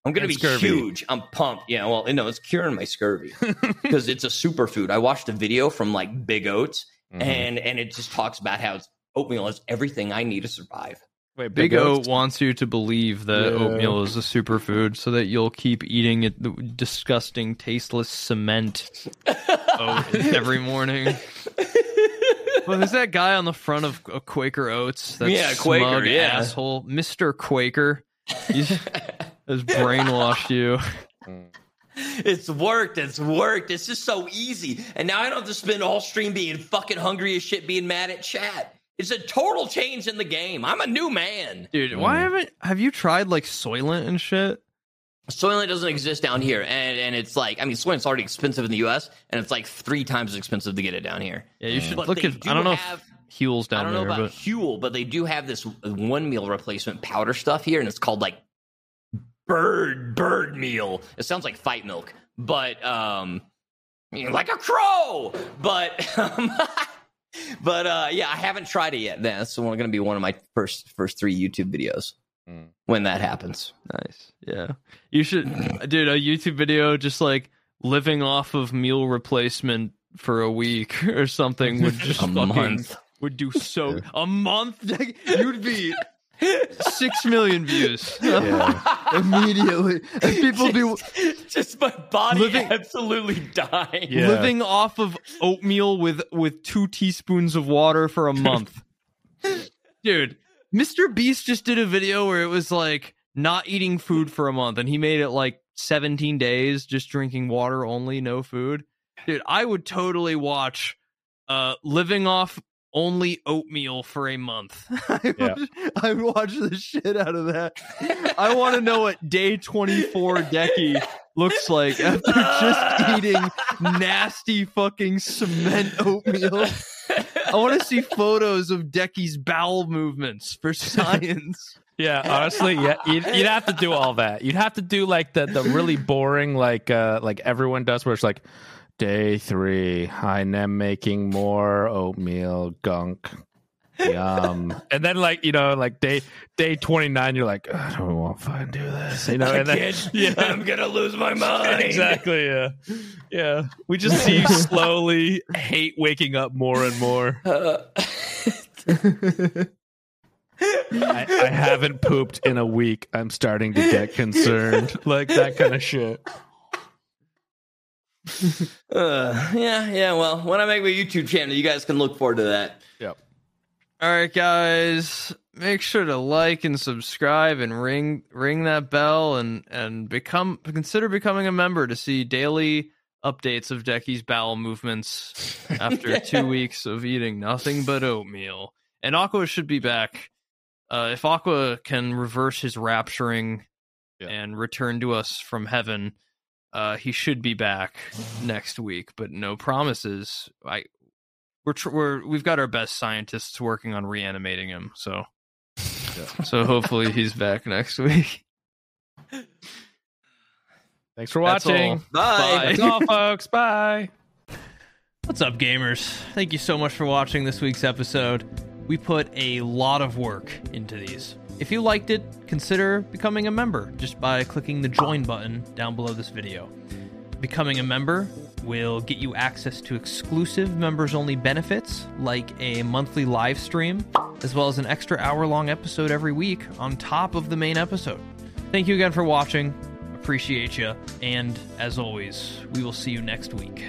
I'm gonna And be scurvy. huge. I'm pumped. Yeah. Well, you know, it's curing my scurvy because it's a superfood. I watched a video from like Big Oats, Mhm. and and it just talks about how oatmeal is everything I need to survive. Wait, Big O wants you to believe that Yeah. oatmeal is a superfood so that you'll keep eating it the disgusting, tasteless cement oat every morning. Well, there's that guy on the front of a Quaker Oats. That Yeah, Quaker, smug yeah. asshole, Mister Quaker. He's has brainwashed you. It's worked. It's worked. It's just so easy. And now I don't have to spend all stream being fucking hungry as shit, being mad at chat. It's a total change in the game. I'm a new man. Dude, why mm. haven't have you tried like Soylent and shit? Soylent doesn't exist down here, and and it's like I mean, Soylent's already expensive in the U.S. and it's like three times as expensive to get it down here. Yeah, you mm. should But look at. do I don't know have- if Huel's down there. I don't know there, about but Huel, but they do have this one meal replacement powder stuff here, and it's called like bird bird meal. It sounds like fight milk, but um, like a crow. But um, but uh, yeah, I haven't tried it yet. That's going to be one of my first first three YouTube videos Mm. when that happens. nice. Yeah, you should, dude. A YouTube video just like living off of meal replacement for a week or something would just A fucking month. would do so. A month, you'd be six million views Yeah. immediately. And people be just, just my body Living- absolutely dying. Yeah. living off of oatmeal with with two teaspoons of water for a month. Dude, Mr. Beast just did a video where it was like not eating food for a month and he made it like 17 days just drinking water only, no food. Dude, I would totally watch uh living off only oatmeal for a month. I Yeah. would, I watch the shit out of that. I want to know what day 24 Decky looks like after just eating nasty fucking cement oatmeal. I want to see photos of Decky's bowel movements for science. Yeah, honestly, yeah, you'd, you'd have to do all that. You'd have to do like the the really boring, like uh like everyone does, where it's like day three, I am making more oatmeal gunk. Yum, and then like you know, like day day twenty nine, you're like, I don't want to fucking do this, you know. I And then, can't- yeah, I'm gonna lose my mind. exactly. Yeah, yeah. We just see you slowly hate waking up more and more. Uh, I, I haven't pooped in a week. I'm starting to get concerned, like that kind of shit. Uh, yeah, yeah. Well, when I make my YouTube channel, you guys can look forward to that. Yep. All right, guys, make sure to like and subscribe and ring ring that bell and and become consider becoming a member to see daily updates of Decky's bowel movements after two weeks of eating nothing but oatmeal. And Aqua should be back. Uh, if Aqua can reverse his rapturing Yeah. and return to us from heaven, uh, he should be back next week. But no promises. I we're tr- we're we've got our best scientists working on reanimating him. So so hopefully he's back next week. Thanks for That's watching. all. Bye. That's all, folks. Bye. What's up, gamers? Thank you so much for watching this week's episode. We put a lot of work into these. If you liked it, consider becoming a member just by clicking the join button down below this video. Becoming a member will get you access to exclusive members only benefits like a monthly live stream, as well as an extra hour long episode every week on top of the main episode. Thank you again for watching. Appreciate you. And as always, we will see you next week.